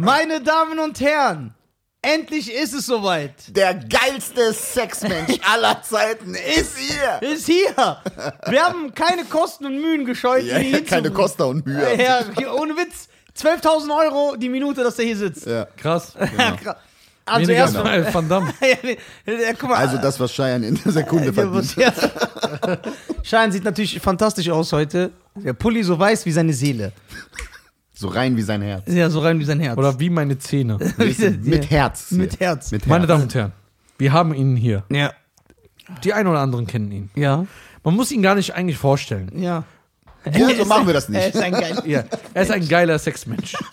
Meine Damen und Herren, endlich ist es soweit. Der geilste Sexmensch aller Zeiten ist hier. Ist hier. Wir haben keine Kosten und Mühen gescheut, Ja, ihn ja, keine Costa und Mühe. Ja, ohne Witz. 12.000 Euro die Minute, dass der hier sitzt. Ja. Krass. Krass. Also Weniger erst als Van Damme. ja. Also das, was Cheyenne in der Sekunde verdient. ja. Schein sieht natürlich fantastisch aus heute. Der Pulli so weiß wie seine Seele. So rein wie sein Herz. Ja, so rein wie sein Herz. Oder wie meine Zähne. Mit Herz. Mit Herz. Mit Meine Herz. Damen und Herren, wir haben ihn hier. Ja. Die einen oder anderen kennen ihn. Ja. Man muss ihn gar nicht eigentlich vorstellen. Ja. Ja, so machen wir das Er nicht. ist ein geil. Ja, er ist ein geiler Sexmensch.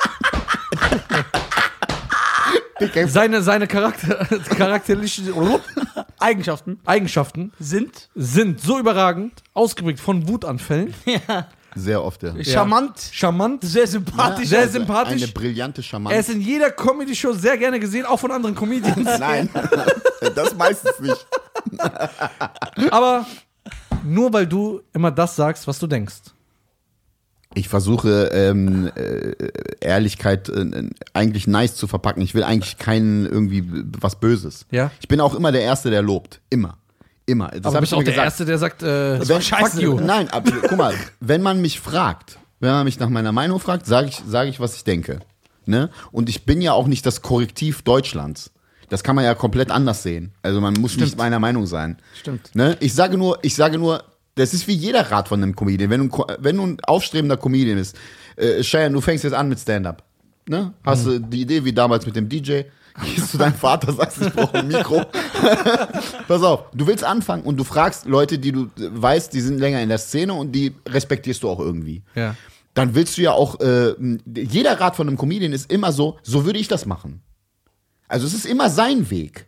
Seine, seine Charakter, charakterlichen Eigenschaften Eigenschaften sind sind so überragend, ausgeprägt von Wutanfällen, Sehr oft, ja. charmant, charmant. sehr sympathisch. Sehr Also sympathisch. Eine brillante Er Charmante. ist in jeder Comedy-Show sehr gerne gesehen, auch von anderen Comedians. Nein, das meistens nicht. Aber nur weil du immer das sagst, was du denkst. Ich versuche ähm, äh, Ehrlichkeit äh, eigentlich nice zu verpacken. Ich will eigentlich keinen irgendwie was Böses. Ja. Ich bin auch immer der Erste, der lobt. Immer. Immer. Das Aber hab du ich bist auch der gesagt. Erste, der sagt, äh, Wenn, fuck you. Nein, aber guck mal, wenn man mich fragt, wenn man mich nach meiner Meinung fragt, sage ich, sage ich, was ich denke. Ne? Und ich bin ja auch nicht das Korrektiv Deutschlands. Das kann man ja komplett anders sehen. Also man muss nicht meiner Meinung sein. Stimmt. Ne? Ich sage nur, ich sage nur, das ist wie jeder Rat von einem Comedian. Wenn du, wenn du ein aufstrebender Comedian bist, äh, Cheyenne, du fängst jetzt an mit Stand-up. Ne? Hast du die Idee wie damals mit dem DJ? Gehst zu deinem Vater, sagst, ich brauche ein Mikro. Pass auf, du willst anfangen und du fragst Leute, die du weißt, die sind länger in der Szene und die respektierst du auch irgendwie. Ja. Dann willst du ja auch, äh, jeder Rat von einem Comedian ist immer so, so würde ich das machen. Also es ist immer sein Weg.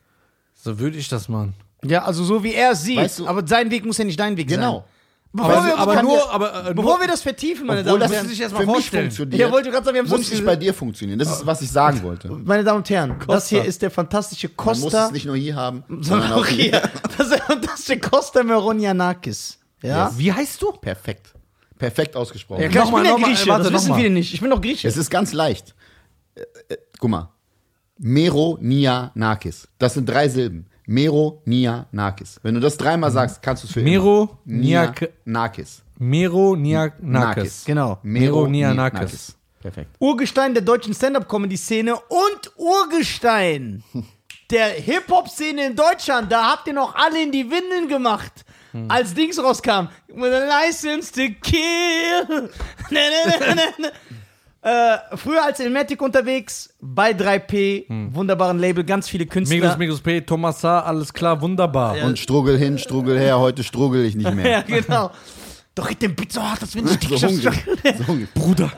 So würde ich das machen. Ja, also so wie er es sieht. Weißt du- aber sein Weg muss ja nicht dein Weg Genau. sein. Bevor, Aber, wir, aber nur, ja- aber, äh, bevor nur, wir das vertiefen, meine Damen und Herren. sich erst mal für mich funktioniert. Ja, wollte gerade sagen, wir haben so muss nicht- nicht bei dir funktionieren. Das ist, was ich sagen wollte. Man Meine Damen und Herren, das hier ist der fantastische muss Costa. es nicht nur hier haben, sondern auch hier. Das ist der fantastische Costa Meronianakis. Ja? wie heißt du? Perfekt. Perfekt ausgesprochen. Ja, klar, ich bin ja Grieche, warte, das wissen viele nicht. Ich bin doch Grieche. Es ist ganz leicht. Äh, äh, guck mal. Mero Nia Nakis. Das sind drei Silben. Mero Nia Nakis. Wenn du das dreimal sagst, kannst du es für Mero immer. Nia Nakis. Mero Nianakis. Genau. Mero Nia Nianakis. Perfekt. Urgestein der deutschen Stand-Up-Comedy-Szene und Urgestein der Hip-Hop-Szene in Deutschland. Da habt ihr noch alle in die Windeln gemacht. Als Dings rauskam. With a license to kill. Äh, früher als Elmatic unterwegs, bei 3P, wunderbaren Label, ganz viele Künstler. Megus, Megus P, Thomasa, alles klar, wunderbar. Und Strugel hin, Strugel her. Heute struggle ich nicht Ja, mehr. genau. Doch, red den Beat so hart, das will ich So nicht. hungrig. So hungrig. Bruder.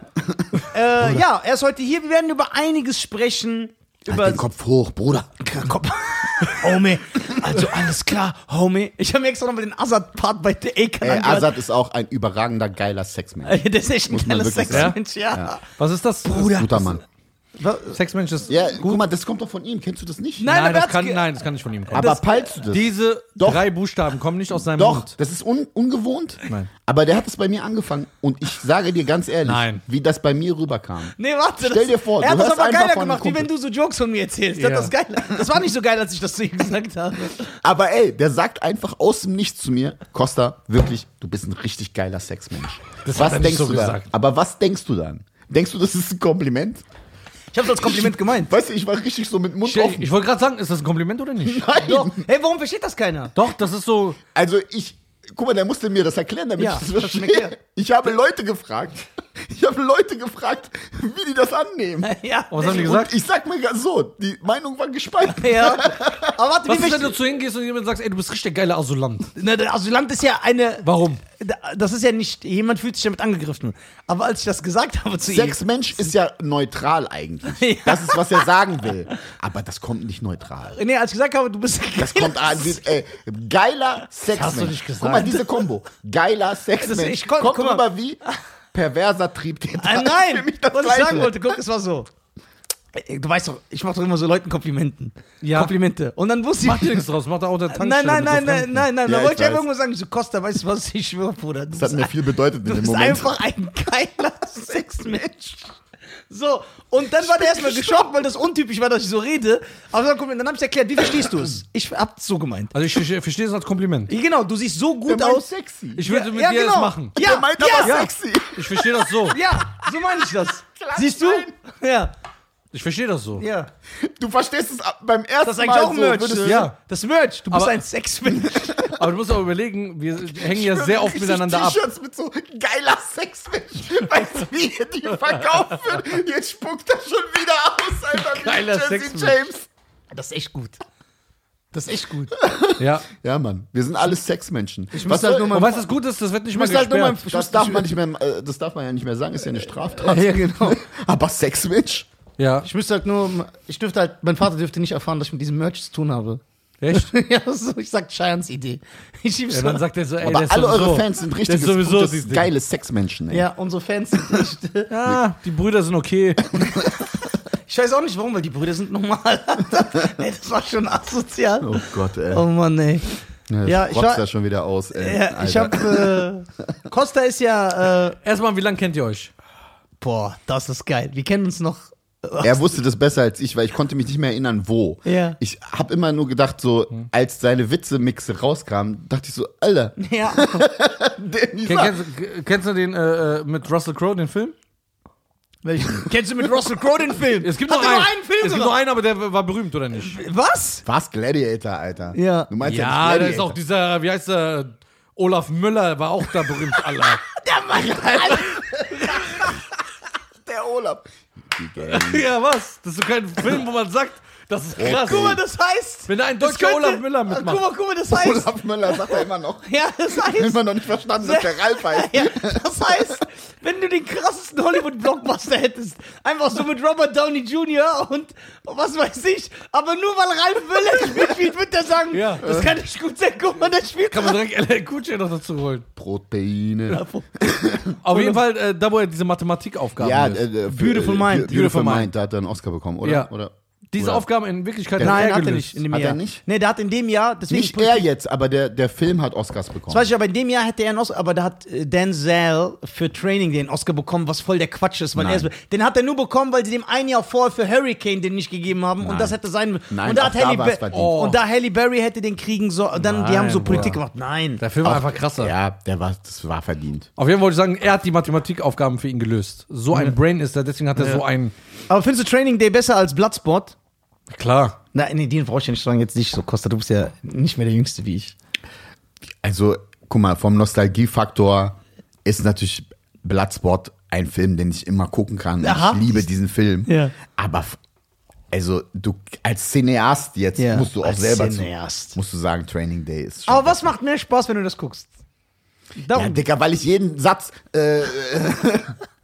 äh, ja, er ist heute hier. Wir werden über einiges sprechen. Über Halt den Kopf hoch, Bruder. Kopf. Homie, also alles klar, Homie. Ich habe mir extra nochmal den Azad-Part bei der A-Kan Ey. Azad ist auch ein überragender, geiler Sexmensch. Der ist echt ein Muss man geiler wirklich Sexmensch, ja. Was ist das? Bruder. Guter Mann. Sexmensch ist Ja, guck mal, das kommt doch von ihm. Kennst du das nicht? Nein, Nein, das kann, nein, das kann nicht von ihm kommen. Aber das- peilst du das? Diese Doch. drei Buchstaben kommen nicht aus seinem Doch, Mund. das ist un ungewohnt. Nein. Aber der hat es bei mir angefangen und ich sage dir ganz ehrlich, Nein. wie das bei mir rüberkam. Nee, warte. Stell dir vor, er hat das aber geiler gemacht, wie wenn du so Jokes von mir erzählst. Das, Ja. ist geil. das war nicht so geil, als ich das zu ihm gesagt habe. Aber ey, der sagt einfach aus dem Nichts zu mir, Costa, wirklich, du bist ein richtig geiler Sexmensch. Das was hat er nicht denkst so du gesagt. dann? Aber was denkst du dann? Denkst du, das ist ein Kompliment? Ich habe das als Kompliment gemeint. Weißt du, ich war richtig so mit Mund Ich, offen. ich wollte gerade sagen, ist das ein Kompliment oder nicht? Nein. Doch. Hey, warum versteht das keiner? Doch, das ist so. Also ich, guck mal, der musste mir das erklären, damit Ja, ich das das verstehe. erklärt. Ich habe Leute gefragt. Ich habe Leute gefragt, wie die das annehmen. Ja. Was haben die Und gesagt? ich sag mir ganz so, die Meinung war gespalten. Ja. Aber warte, Was wie ist, wenn du zu hingehst und jemand sagst, ey, du bist richtig der geile Asylant? Na, der Asylant ist ja eine... Warum? Das ist ja nicht... Jemand fühlt sich damit angegriffen. Aber als ich das gesagt habe zu ihm... Sexmensch ist ja neutral eigentlich. Ja. Das ist, was er sagen will. Aber das kommt nicht neutral. Nee, als ich gesagt habe, du bist... Das kommt an, ey, geiler Sexmensch. hast du nicht gesagt. Guck mal, diese Kombo. Geiler Sexmensch. kommt guck mal. rüber wie perverser Trieb. Der Ah, Für nein, mich das was ich Gleiche. sagen wollte, guck, es war so. Ey, Du weißt doch, ich mache doch immer so Leuten Komplimenten. Ja. Komplimente. Und dann wusste ich. Macht dir nichts draus, macht er auch der Tankstelle Nein, nein, nein, nein, nein, nein. Ja, Da wollte ich ich einfach irgendwo sagen, ich so, Costa, weißt du was, ich schwöre, Bruder. Du Das hat bist, mir viel bedeutet in du dem bist Moment. einfach ein geiler Sexmensch. So, und dann war der erstmal geschockt, weil das untypisch war, dass ich so rede. Aber dann, dann hab ich erklärt, wie verstehst du es? Ich hab's so gemeint. Also ich verstehe verstehe es als Kompliment. Genau, du siehst so gut aus. sexy. Ich würde mit ja, dir genau. das machen. Ja, der meint ja, aber ja, sexy. Ich verstehe das so. ja, so meine ich das. Siehst du? Ja, Ich verstehe das so. ja. Du verstehst es beim ersten Das ist eigentlich Mal auch so. Merch. äh, Ja. Das Merch. Du bist Aber- ein Sexmensch. Aber du musst auch überlegen, wir hängen ja Ich sehr schwöre, oft miteinander ab. T-Shirts mit so geiler Sexmensch. Weißt du, wie ihr die verkauft wird? Jetzt spuckt das schon wieder aus, Alter. wie Geiler Jesse Sexmensch. James. Das ist echt gut. Das ist echt gut. Ja. Ja, Mann. Wir sind alles Sexmenschen. Ich muss halt nur mal- Und weißt du, was gut ist? Das wird nicht mal halt nur gesperrt. mal- das darf man nicht mehr, äh, das darf man ja nicht mehr sagen, ist ja eine Straftat. Ja, genau. Aber Sexmensch? Ja. Ich müsste halt nur, ich dürfte halt, mein Vater dürfte nicht erfahren, dass ich mit diesem Merch zu tun habe. Echt? ja, so, ich sag Cheyans Idee. Ich schieb's Ja, ja, dann sagt er so, ey, Aber alle sowieso, eure Fans sind ist sowieso gutes, geile Sexmenschen, ey. Ja, unsere Fans sind nicht. Ja, die Brüder sind okay. Ich weiß auch nicht warum, weil die Brüder sind normal. nee, das war schon asozial. Oh Gott, ey. Oh Mann, ey. Ja, Ja, ich war- da schon wieder aus, ey. Ja, ich hab, äh, Costa ist ja, äh, Erstmal, wie lange kennt ihr euch? boah, das ist geil. Wir kennen uns noch. Er wusste das besser als ich, weil ich konnte mich nicht mehr erinnern, wo. Ja. Ich habe immer nur gedacht, so, als seine Witze-Mixe rauskamen, dachte ich so, Alter, Ja, Ken, kennst, du- kennst du den äh, äh, mit Russell Crowe, den Film? kennst du mit Russell Crowe den Film? Es gibt Hat nur er einen, nur einen Film Es gibt nur gemacht? einen, aber der war berühmt, oder nicht? Was? Was? Gladiator, Alter. Ja. Du meinst Ja, ja, da ist auch dieser, wie heißt der, Olaf Müller war auch da berühmt, Alter. Der Mann, Alter. der Olaf. Gang. ja, was? Das ist so kein Film, wo man sagt, das ist krass. Guck mal, das heißt. Wenn da ein deutscher könnte- Olaf Müller Guck mitmacht. mal, guck mal, das heißt. Olaf Müller sagt er immer noch. Ja, das heißt. Immer noch nicht verstanden, dass der Ralf heißt. Ja, das heißt, wenn du den krassesten Hollywood-Blockbuster hättest, einfach so mit Robert Downey Jr. und was weiß ich, aber nur weil Ralf Müller mitspielt, wird der sagen, Ja. das kann nicht gut sein, guck mal, der spielt Kann man direkt LL J noch dazu holen. Proteine. Auf jeden Fall, äh, da wo er diese Mathematikaufgaben Ja, löst. äh, Beautiful Mind. Beautiful Beautiful Mind, Mind. da hat er einen Oscar bekommen, oder? Ja. oder? Diese oder- Aufgaben in Wirklichkeit Nein, er hat er nicht in dem Hat er Jahr. nicht? Nee, der hat in dem Jahr, deswegen Nicht er jetzt, aber der, der Film hat Oscars bekommen. Das weiß ich, aber in dem Jahr hätte er einen Oscar, aber da hat äh, Denzel für Training den Oscar bekommen, was voll der Quatsch ist, weil Nein. er ist, den hat er nur bekommen, weil sie dem ein Jahr vorher für Hurricane den nicht gegeben haben und Nein. das hätte sein müssen. Nein, und da auch hat da Halle verdient. Oh. und da Halle Berry hätte den kriegen so, dann die Nein, haben so Politik Bruder. gemacht. Nein. Der Film war einfach krasser. Ja, der war, das war verdient. Auf jeden Fall wollte ich sagen, er hat die Mathematikaufgaben für ihn gelöst. So ein Brain ist er, deswegen hat er so einen. Aber findest du Training Day besser als Bloodsport? Klar. Nein, nee, den brauche ich ja nicht sagen, jetzt nicht so, Costa, du bist ja nicht mehr der Jüngste wie ich. Also, guck mal, vom Nostalgiefaktor ist natürlich Bloodsport ein Film, den ich immer gucken kann. Aha. Ich liebe diesen Film. Ja. Aber, also, du, als Cineast jetzt Ja, musst du auch als selber Cineast. Zu, musst du sagen, Training Day ist schon. Aber was macht mehr Spaß, wenn du das guckst? Darum, Ja, Dicker, weil ich jeden Satz, äh,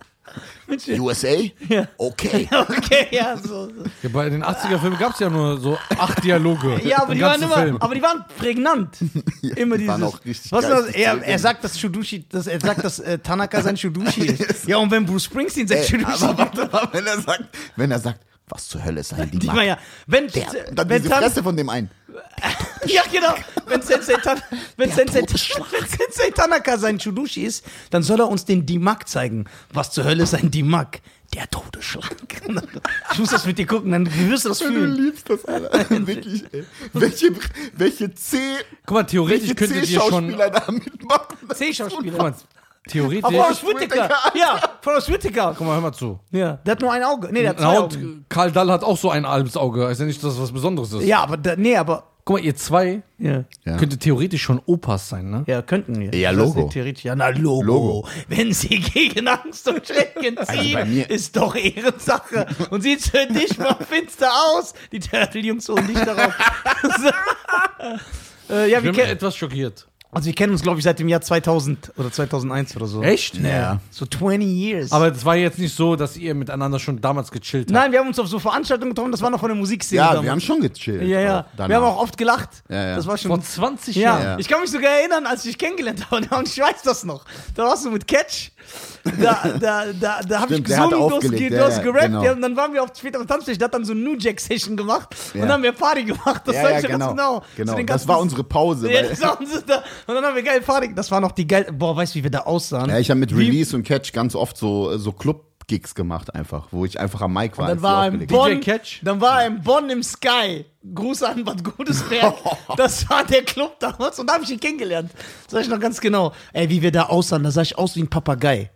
USA? Ja. Okay. okay, ja, so. so. Ja, bei den 80er-Filmen gab es ja nur so acht Dialoge. Ja, aber die, waren immer, Film. aber die waren prägnant. immer die dieses. waren auch richtig was ist das? Er, er sagt, dass Shudushi, dass er sagt, dass äh, Tanaka sein Shudushi ist. Ja, und wenn Bruce Springsteen sein Ey, Shudushi aber warte mal, wenn er sagt, wenn er sagt, was zur Hölle ist ein war ja, wenn, Der, dann wenn diese Fresse von dem einen. ja genau, wenn Sensei, Tan wenn, Sensei, wenn Sensei Tanaka sein Shudushi ist, dann soll er uns den Dimak zeigen. Was zur Hölle ist ein Dimak? Der Todesschlag. Ich muss das mit dir gucken, dann wirst du das Du fühlen. liebst das, Alter. Wirklich, ey. Welche, welche C, Guck mal, theoretisch könntet ihr schon. C-Schauspieler da mitmachen? C-Schauspieler. Theoretisch. Aber Forrest Forrest Whitaker. Whitaker. Ja, Forrest Whitaker. Guck mal, hör mal zu. Ja, der hat nur ein Auge. Nee, der hat zwei Augen. und Karl Dall hat auch so ein halbes Auge. Ist ja nicht, dass das was Besonderes ist. Ja, aber da, nee, aber Guck mal, ihr zwei ja. Ja. könntet theoretisch schon Opas sein, ne? Ja, könnten wir. Ja, Das ist Logo. Theoretisch. Ja, na, Logo. Logo. Wenn sie gegen Angst und Schrecken Also ziehen, mir- ist doch Ehrensache. Und sieht für dich mal finster aus. Die Turtle-Jungs holen dich darauf. äh, ja, Ich wir, bin etwas schockiert. Also wir kennen uns, glaube ich, seit dem Jahr 2000 oder 2001 oder so. Echt? Ja. So 20 years. Aber es war jetzt nicht so, dass ihr miteinander schon damals gechillt habt. Nein, wir haben uns auf so Veranstaltungen getroffen, das war noch von der Musikszene Ja, damals. wir haben schon gechillt. Ja, ja. danach. Wir haben auch oft gelacht. Ja, ja. Das war schon. Vor 20 ja. Jahren. Ja. ich kann mich sogar erinnern, als ich dich kennengelernt habe, und ich weiß das noch. Da warst du mit Catch. Da, da, da, da habe ich gesungen, du hast, ge- du ja, hast ja, gerappt, genau. ja, und dann waren wir auf später auf Tanzfläche, der hat dann so eine New Jack Session gemacht und Ja. dann haben wir Party gemacht. Das ja, weiß ja, ich noch genau. ganz genau. genau. Den das war unsere Pause. Ja, das war unsere, da, und dann haben wir geil Party. Das war noch die geil. Boah, weißt du, wie wir da aussahen? ja, ich habe mit Wie- Release und Catch ganz oft so, so Club Gigs gemacht einfach, wo ich einfach am Mic war. Dann als war er in. Bonn, Catch? dann war er in Bonn im Sky. Gruß an Bad Godesberg. Das war der Club damals und da habe ich ihn kennengelernt. Das sag ich noch ganz genau. Ey, wie wir da aussahen, da sah ich aus wie ein Papagei.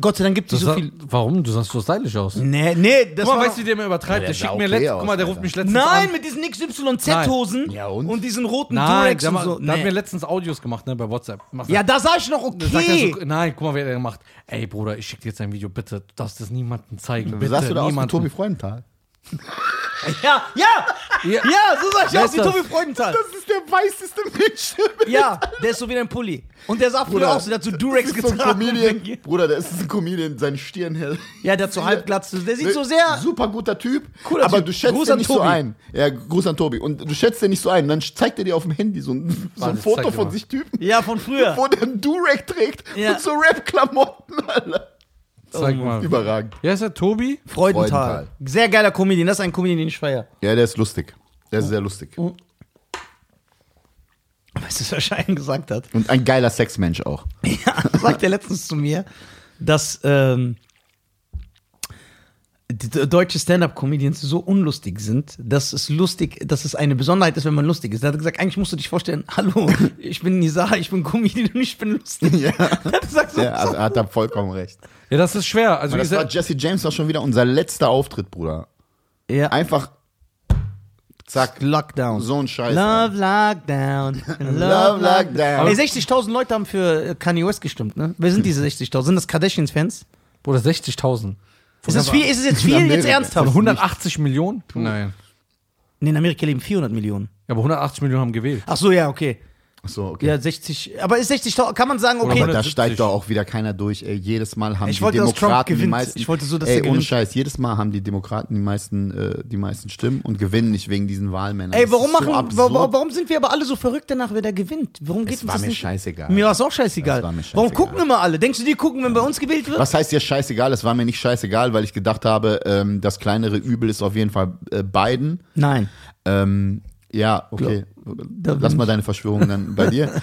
Gott sei Dank gibt es so sah- viel. Warum? Du sahst so stylisch aus. Nee, nee, das Guck mal, war weißt du, wie der mir übertreibt? der Der sah schickt mir okay letztens, aus, guck mal, der ruft mich letztens Nein, an. mit diesen XYZ-Hosen Ja, und? diesen roten Nein, Durex der, und so. der hat Nee. mir letztens Audios gemacht, ne, bei WhatsApp. Macht Ja, da sah ich noch okay. so, nein, guck mal, wer der macht. Ey, Bruder, ich schick dir jetzt ein Video, bitte. Du darfst das niemandem zeigen. Bitte, Sahst du da aus niemandem. Tobi Freudenthal? Ja, ja, Ja. ja, so sah ich ist wie das? Tobi Freudenthal. Das ist der weißeste Mensch. Ja, der ist so wie dein Pulli. Und der sah früher Bruder, auch so, der hat so Durex ist so ein getragen. Comedian. Bruder, der ist ein Comedian, seine Stirn hell. Ja, der hat so halbglatze. Der sieht so sehr. Super guter Typ, Cooler aber Typ. du schätzt Gruß den nicht so Tobi. ein. Ja, Gruß an Tobi. Und du schätzt den nicht so ein. Dann zeigt er dir auf dem Handy so ein, so ein Foto von sich Typen, Ja, von früher. wo der einen Durag trägt Ja. und so Rap-Klamotten, Alter. Zeig mal. Überragend. Ja, ist der Tobi? Freudenthal. Freudenthal. Sehr geiler Comedian. Das ist ein Comedian, den ich feier. Ja, der ist lustig. Der ist sehr lustig. Weißt du, was Schein gesagt hat? Und ein geiler Sexmensch auch. Ja, sagt er letztens zu mir, dass ähm, deutsche Stand-up-Comedians so unlustig sind, dass es lustig, dass es eine Besonderheit ist, wenn man lustig ist. Er hat gesagt, eigentlich musst du dich vorstellen, hallo, ich bin Nisa, ich bin Comedian und ich bin lustig. Ja. Er hat gesagt, so, Ja, also er hat da vollkommen recht. Ja, das ist schwer. Also, das war Jesse James war schon wieder unser letzter Auftritt, Bruder. ja. Einfach zack, Lockdown. so ein Scheiß. Love Lockdown. Love Lockdown. Ey, 60.000 Leute haben für äh, Kanye West gestimmt, ne? Wer sind diese 60.000? Sind das Kardashians-Fans? Bruder, 60.000. Ist, das viel, ist es jetzt viel, jetzt ernsthaft? 180 Millionen? Nein. Nee, in Amerika leben 400 Millionen. Ja, aber 180 Millionen haben gewählt. Ach so, ja, okay. So, okay. Ja, 60. Aber ist 60.000, kann man sagen, okay. Aber da 170. steigt doch auch wieder keiner durch. Ey, jedes Mal haben Ich die wollte, dass Trump Demokraten die meisten. Ich wollte so, dass ey, ohne gewinnt. Scheiß, jedes Mal haben die Demokraten die meisten, äh, die meisten Stimmen und gewinnen nicht wegen diesen Wahlmännern. Ey, warum so machen, absurd. warum, warum sind wir aber alle so verrückt danach, wer da gewinnt? Warum geht Es uns war das mir nicht? scheißegal. Mir war es auch scheißegal. War mir Warum scheißegal. gucken immer alle? Denkst du, die gucken, wenn bei uns gewählt wird? Was heißt hier scheißegal? Es war mir nicht scheißegal, weil ich gedacht habe, ähm, das kleinere Übel ist auf jeden Fall äh, Biden. Nein. Ähm, ja, okay. Lass mal deine Verschwörung dann bei dir.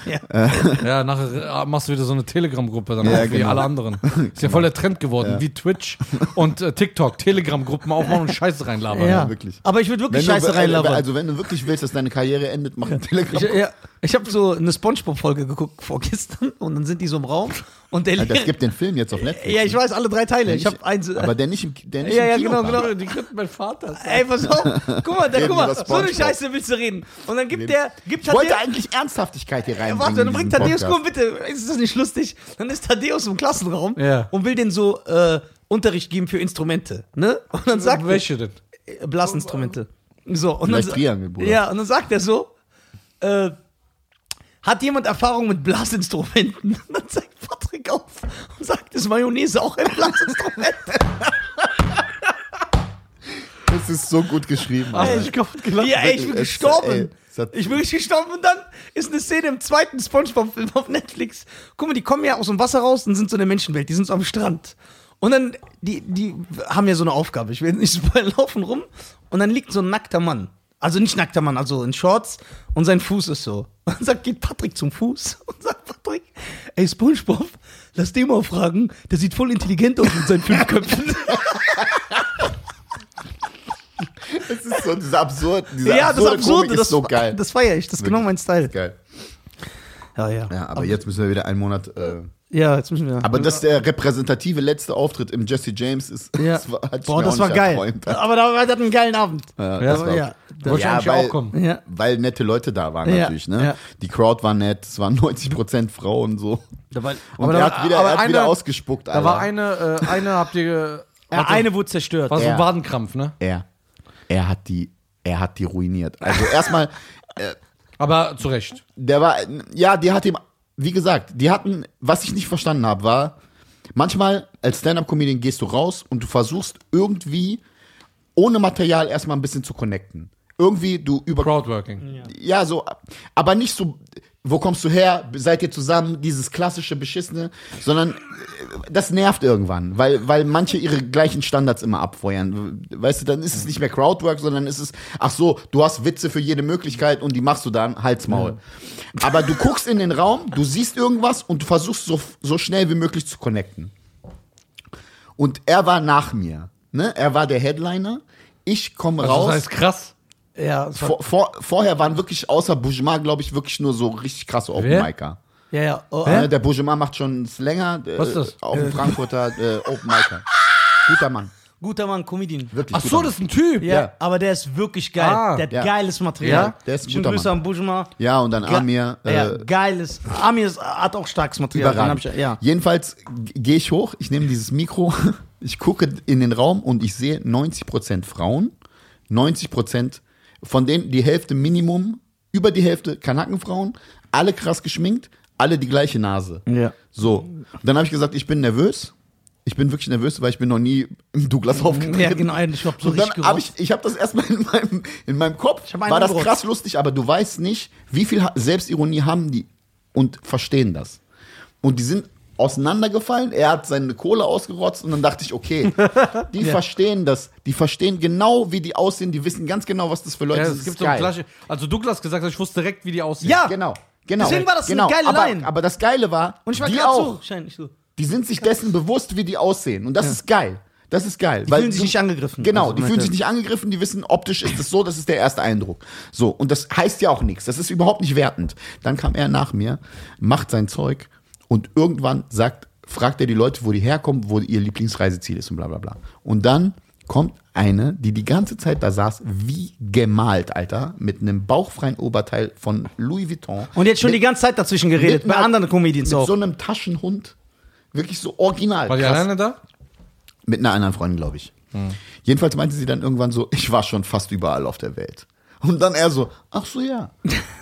Ja, nachher äh, machst du wieder so eine Telegram-Gruppe dann Ja, wie genau. alle anderen. Ist ja voll der Trend geworden, wie Twitch und äh, TikTok, Telegram-Gruppen aufmachen und Scheiße reinlabern. Ja, wirklich. Aber ich würde wirklich Wenn Scheiße du, reinlabern. Also wenn du wirklich willst, dass deine Karriere endet, mach ein Telegram. ich ja, ich habe so eine Spongebob-Folge geguckt vorgestern und dann sind die so im Raum und der es gibt den Film jetzt auf Netflix. Ja, ich weiß, alle drei Teile. Ich habe eins. aber der nicht im, der nicht Ja, im ja, Kino genau, genau. Die kriegt mein Vater. Ey, pass auf. Guck mal, da, guck mal, so SpongeBob. eine Scheiße willst du reden. Und dann gibt der, gibt Ich wollte eigentlich Ernsthaftigkeit hier reinbringen. Warte, dann in bringt Podcast. komm bitte, ist das nicht lustig? Dann ist Thaddeus im Klassenraum Ja. und will den so äh, Unterricht geben für Instrumente, ne? Und dann sagt Welche denn? äh, Blasinstrumente. So, und Vielleicht dann, Triangel, Bruder. Ja, und dann sagt er so, äh, hat jemand Erfahrung mit Blasinstrumenten? Und dann zeigt Patrick auf und sagt, ist Mayonnaise auch ein Blasinstrument? Das ist so gut geschrieben. Gelacht? Ja, ey, ich bin Es- gestorben. Ich bin richtig gestorben und dann ist eine Szene im zweiten Spongebob-Film auf Netflix. Guck mal, die kommen ja aus dem Wasser raus und sind so in der Menschenwelt. Die sind so am Strand. Und dann, die, die haben ja so eine Aufgabe. Ich will nicht spoilern, laufen rum. Und dann liegt so ein nackter Mann. Also nicht nackter Mann, also in Shorts. Und sein Fuß ist so. Und dann sagt, geht Patrick zum Fuß und sagt Patrick, ey Spongebob, lass den mal fragen. Der sieht voll intelligent aus mit seinen fünf Köpfen. Das ist so dieser absurd, dieser ja, das absurde ist absurd. Komik Das, ist so geil. das feiere ich. Das ist genau mein Style. geil. Ja, ja. Ja, aber jetzt müssen wir wieder einen Monat. Äh, Ja, jetzt müssen wir. aber das der repräsentative letzte Auftritt im Jesse James ist. ja. Das war, hat Boah, mir das auch war geil. Aber da war das einen geilen Abend. Ja, Ja, das war, ja. Wollte ich Ja, eigentlich weil- auch kommen. Ja. Weil nette Leute da waren Ja, natürlich, ne? ja. Die Crowd war nett, es waren 90% Frauen so. Da war, Und Aber er da hat wieder, aber er hat wieder eine- ausgespuckt, Da Alter. war eine, äh, eine habt ihr. ja, hatte- eine wurde zerstört. War so Ja. ein Wadenkrampf, ne? er. Er hat die, er hat die ruiniert. Also erstmal, Aber zu Recht. der war, ja, die hat ihm, wie gesagt, die hatten, was ich nicht verstanden habe, war, manchmal als Stand-Up-Comedian gehst du raus und du versuchst irgendwie ohne Material erstmal ein bisschen zu connecten. Irgendwie, du über, Crowdworking. ja, so, aber nicht so, wo kommst du her, seid ihr zusammen, dieses klassische Beschissene, sondern äh, das nervt irgendwann, weil, weil manche ihre gleichen Standards immer abfeuern. Weißt du, dann ist es nicht mehr Crowdwork, sondern ist es, ach so, du hast Witze für jede Möglichkeit und die machst du dann, Halsmaul. Aber du guckst in den Raum, du siehst irgendwas und du versuchst so, so schnell wie möglich zu connecten. Und er war nach mir. Ne? Er war der Headliner. Ich komme Also raus. das heißt krass. Ja, vor, vor, vorher waren wirklich außer Bujima, glaube ich, wirklich nur so richtig krasse Open? Micer. ja, ja. Oh, Ne? Der Bujima macht schon länger. Äh, Was ist das? Auch ein Frankfurter äh, Open Micer. Guter Mann. Guter Mann, Comedian. Wirklich Ach so, Mann. das ist ein Typ. Ja, Ja. aber der ist wirklich geil. Ah. der hat Ja. geiles Material. Ja, der ist ein Schönen guter Grüße Mann. an Bujuma. Ja, und dann Ge- Amir. Äh, ja, geiles. Amir ist, hat auch starkes Material. Ich, ja. Jedenfalls gehe ich hoch, ich nehme dieses Mikro, ich gucke in den Raum und ich sehe 90% Frauen, 90% von denen die Hälfte Minimum, über die Hälfte Kanakenfrauen, alle krass geschminkt, alle die gleiche Nase. Ja. So, und dann habe ich gesagt, ich bin nervös. Ich bin wirklich nervös, weil ich bin noch nie im Douglas aufgetreten. Ja, genau, ich hab so und dann richtig habe gerotzt. ich, ich habe das erstmal in meinem, in meinem Kopf, hab war das krass lustig, aber du weißt nicht, wie viel Selbstironie haben die und verstehen das. Und die sind auseinandergefallen, er hat seine Kohle ausgerotzt und dann dachte ich, okay, die verstehen das, die verstehen genau, wie die aussehen, die wissen ganz genau, was das für Leute Ja, Das gibt ist so ein geil. Gleiche. Also Douglas gesagt hat, ich wusste direkt, wie die aussehen. Ja. Genau, genau. Deswegen war das eine genau. geile aber, Line. Aber das Geile war, Und ich war die auch, so, wahrscheinlich so. die sind sich dessen bewusst, wie die aussehen und das ist geil. Das ist geil. Die fühlen sich nicht angegriffen. Genau, Also, die fühlen sich nicht angegriffen, die wissen, optisch ist es so, das ist der erste Eindruck. So, und das heißt ja auch nichts, das ist überhaupt nicht wertend. Dann kam er nach mir, macht sein Zeug und irgendwann sagt, fragt er die Leute, wo die herkommen, wo ihr Lieblingsreiseziel ist und bla bla bla. Und dann kommt eine, die die ganze Zeit da saß, wie gemalt, Alter, mit einem bauchfreien Oberteil von Louis Vuitton. Und jetzt schon mit, die ganze Zeit dazwischen geredet, mit bei einer- anderen Comedians mit auch. so einem Taschenhund. Wirklich so original. War die krass. alleine da? Mit einer anderen Freundin, glaube ich. Jedenfalls meinte sie dann irgendwann so, ich war schon fast überall auf der Welt. Und dann er so, ach so, ja.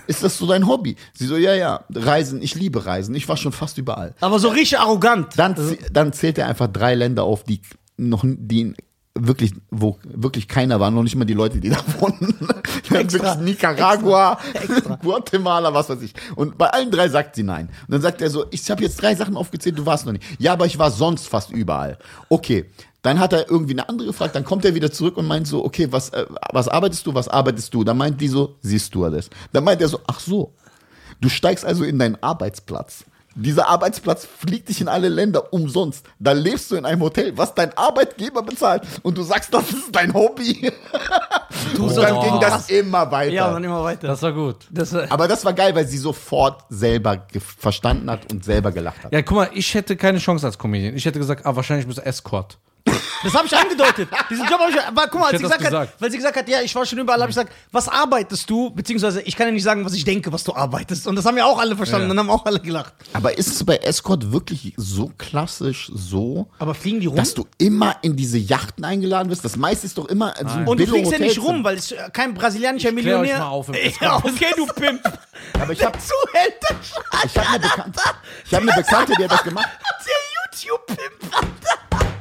Ist das so dein Hobby? Sie so, ja, ja, Reisen, ich liebe Reisen, ich war schon fast überall. aber so richtig arrogant. Dann, zäh- dann zählt er einfach drei Länder auf, die noch, die wirklich, wo wirklich keiner war, noch nicht mal die Leute, die da wohnen. Wirklich Nicaragua, Guatemala, was weiß ich. Und bei allen drei sagt sie nein. Und dann sagt er so, ich habe jetzt drei Sachen aufgezählt, du warst noch nicht. Ja, aber ich war sonst fast überall. Okay. Dann hat er irgendwie eine andere gefragt, dann kommt er wieder zurück und meint so, okay, was, äh, was arbeitest du, was arbeitest du? Dann meint die so, siehst du alles. Dann meint er so, ach so, du steigst also in deinen Arbeitsplatz. Dieser Arbeitsplatz fliegt dich in alle Länder umsonst. Da lebst du in einem Hotel, was dein Arbeitgeber bezahlt. Und du sagst, das ist dein Hobby. Und so dann drauf. ging das immer weiter. Ja, und dann immer weiter. Das war gut. Das, äh, Aber das war geil, weil sie sofort selber verstanden hat und selber gelacht hat. Ja, guck mal, ich hätte keine Chance als Comedian. Ich hätte gesagt, ah, wahrscheinlich bist du Escort. Das habe ich angedeutet. Diesen Job habe ich. Aber guck mal, als Ich sie gesagt, hat, gesagt. weil sie gesagt hat, ja, ich war schon überall, habe ich gesagt, was arbeitest du? Beziehungsweise, ich kann ja nicht sagen, was ich denke, was du arbeitest. Und das haben ja auch alle verstanden. Ja. Und dann haben auch alle gelacht. Aber ist es bei Escort wirklich so klassisch so, Aber fliegen die rum? dass du immer in diese Yachten eingeladen wirst? Das meiste ist doch immer so ein und du fliegst ja nicht rum, weil es äh, kein brasilianischer euch Millionär. mal auf im ja, okay, du Pimp. Aber ich habe Zuhälter, Scheiße. ich hab eine, Bekannte, ich hab eine Bekannte, die hat das gemacht. Der YouTube-Pimp.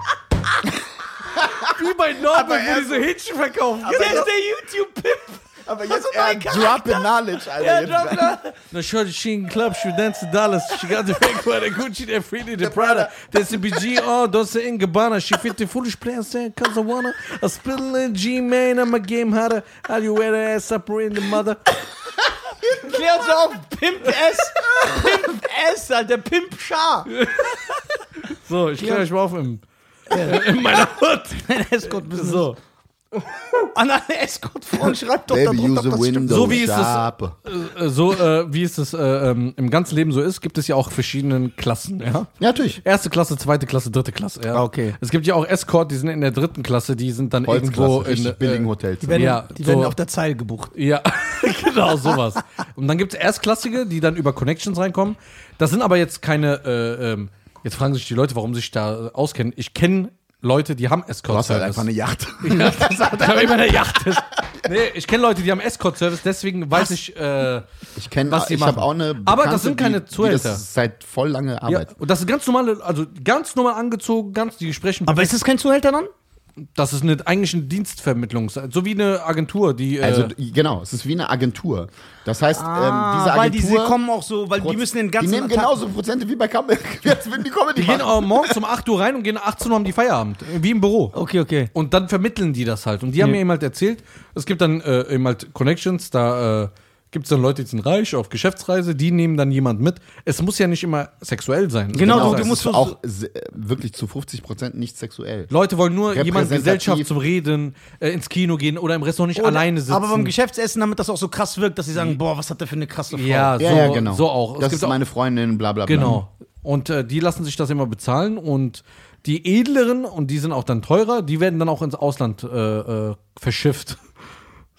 Wie bei Norbert, wo diese Hähnchen verkaufen. Der ist der YouTube-Pimp. Aber jetzt ist er dein drop in knowledge, Alter. Ja, drop da. No, shorty, she in club, she dance the dollars. She got the fake one, the Gucci, the Fendi, the Prada. The CBG, oh, don't say in Gabbana. She fit the foolish plan, saying, cause I wanna. I spill in G, man, I'm a game harder. How you wear the ass up in the mother? Klär uns auf. Pimp S. Pimp S, Alter. Pimp Schar. So, ich kläre euch mal auf im, in meiner Hut. Ein Escort-Business. So. An alle Escort-Frauen schreibt doch da Baby, drunter, use a das stimmt. window So wie ist es-. Äh, so äh, wie es das, äh, ähm, im ganzen Leben so ist, gibt es ja auch verschiedene Klassen, ja. Ja, natürlich. Erste Klasse, zweite Klasse, dritte Klasse, ja. Ah, okay. Es gibt ja auch Escort, die sind in der dritten Klasse, die sind dann irgendwo Holzklasse, in richtig billigen äh, Hotels. Die werden, Ja, die so- werden auf der Zeil gebucht. Ja, genau, sowas. Und dann gibt es Erstklassige, die dann über Connections reinkommen. Das sind aber jetzt keine, äh, ähm, jetzt fragen sich die Leute, warum sie sich da auskennen. Ich kenne Leute, die haben Du hast halt Escort-Service. einfach eine Yacht. ich habe immer eine Yacht. nee, ich kenne Leute, die haben Escort-Service, deswegen weiß ich, äh, Ich kenne, Was die ich machen. auch eine. Aber Bekannte, das sind keine die, die Zuhälter. Das seit voll lange ja, Arbeit. und das ist ganz normale, also ganz normal angezogen, ganz, die sprechen, Aber ist das kein Zuhälter dann? Das ist eine, eigentlich eine Dienstvermittlung, so wie eine Agentur, die, äh, Also genau, es ist wie eine Agentur. Das heißt, ähm, diese Ah, weil die, Agentur. sie kommen auch so, weil die müssen den die ganzen nehmen Tag- genauso Prozente wie bei Comeback. Jetzt würden die Comedy die gehen machen. auch morgens um 8 Uhr rein und gehen um 18 Uhr haben die Feierabend, wie im Büro. Okay, okay. Und dann vermitteln die das halt. Und die haben Ja. mir eben halt erzählt, es gibt dann äh, eben halt Connections, da äh, Gibt es dann Leute, die sind reich, auf Geschäftsreise, die nehmen dann jemand mit. Es muss ja nicht immer sexuell sein. Genau, Das du- du es musst auch wirklich zu 50 Prozent nicht sexuell. Leute wollen nur jemand Repräsentativ. Gesellschaft zum Reden, äh, ins Kino gehen oder im Restaurant nicht Oder- alleine sitzen. Aber beim Geschäftsessen, damit das auch so krass wirkt, dass sie sagen, boah, was hat der für eine krasse Frau. ja, so, Ja, ja, genau. so auch. Das gibt ist meine Freundin, bla bla bla. Genau. Und äh, die lassen sich das immer bezahlen und die edleren, und die sind auch dann teurer, die werden dann auch ins Ausland äh, äh, verschifft.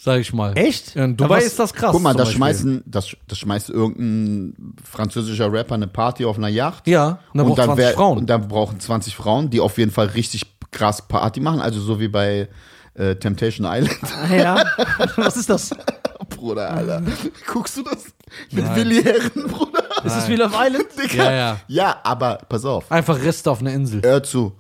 Sag ich mal. Echt? In Dubai was- ist das krass. Guck mal, das schmeißen, das, das schmeißt irgendein französischer Rapper eine Party auf einer Yacht. Ja, und dann braucht 20 wär- Frauen. Und dann brauchen 20 Frauen, die auf jeden Fall richtig krass Party machen. Also so wie bei äh, Temptation Island. Ja. Was ist das? Bruder, Alter. Guckst du das? Mit Willi Herren, Bruder. Ist das Wheel of Island? Ja, ja. Ja, aber pass auf. Einfach Reste auf einer Insel. Hör zu.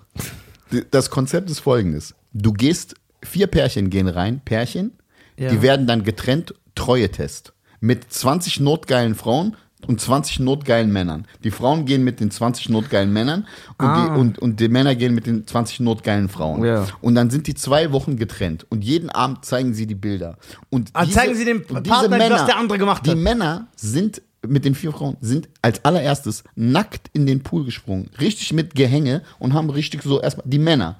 Das Konzept ist folgendes. Du gehst, vier Pärchen gehen rein, Pärchen, Ja. die werden dann getrennt, Treue-Test. Mit 20 notgeilen Frauen und 20 notgeilen Männern. Die Frauen gehen mit den 20 notgeilen Männern und, die, und, und die Männer gehen mit den 20 notgeilen Frauen. Ah. Ja. Und dann sind die zwei Wochen getrennt und jeden Abend zeigen sie die Bilder. Und Ah, zeigen sie dem Partner, was der andere gemacht Die hat. Männer sind mit den vier Frauen sind als allererstes nackt in den Pool gesprungen, richtig mit Gehänge und haben richtig so erstmal die Männer.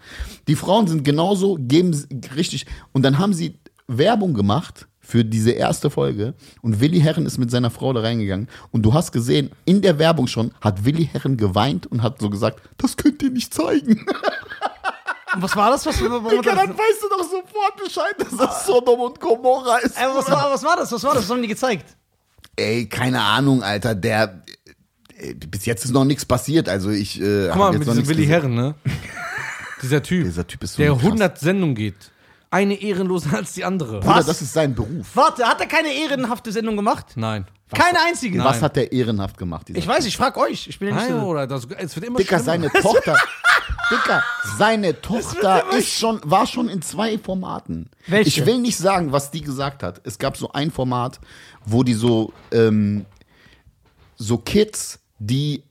Die Frauen sind genauso geben sie richtig und dann haben sie Werbung gemacht für diese erste Folge und Willi Herren ist mit seiner Frau da reingegangen und du hast gesehen, in der Werbung schon hat Willi Herren geweint und hat so gesagt, das könnt ihr nicht zeigen. Und was war das? Was, warum hat Digga, dann weißt du doch sofort Bescheid, dass das Sodom und Gomorra ist. Ey, was, war, was war das? Was war das? Was haben die gezeigt? Ey, keine Ahnung, Alter, der. Bis jetzt ist noch nichts passiert, also ich. Äh, Guck mal, jetzt mit diesem Willi gesehen. Herren, ne? Dieser Typ. Dieser Typ ist so Der krass. 100 Sendungen geht. Eine ehrenloser als die andere. Bruder, Was? das ist sein Beruf. Warte, hat er keine ehrenhafte Sendung gemacht? Nein. Keine einzige. Was hat der ehrenhaft gemacht? Ich weiß, ich frag euch. Ich bin ja nicht Nein, so. oder? Das, es wird immer Dicker, schlimmer. seine Tochter. Dicker, seine Tochter ist schon, war schon in zwei Formaten. Welche? Ich will nicht sagen, was die gesagt hat. Es gab so ein Format, wo die so, ähm, so Kids, die,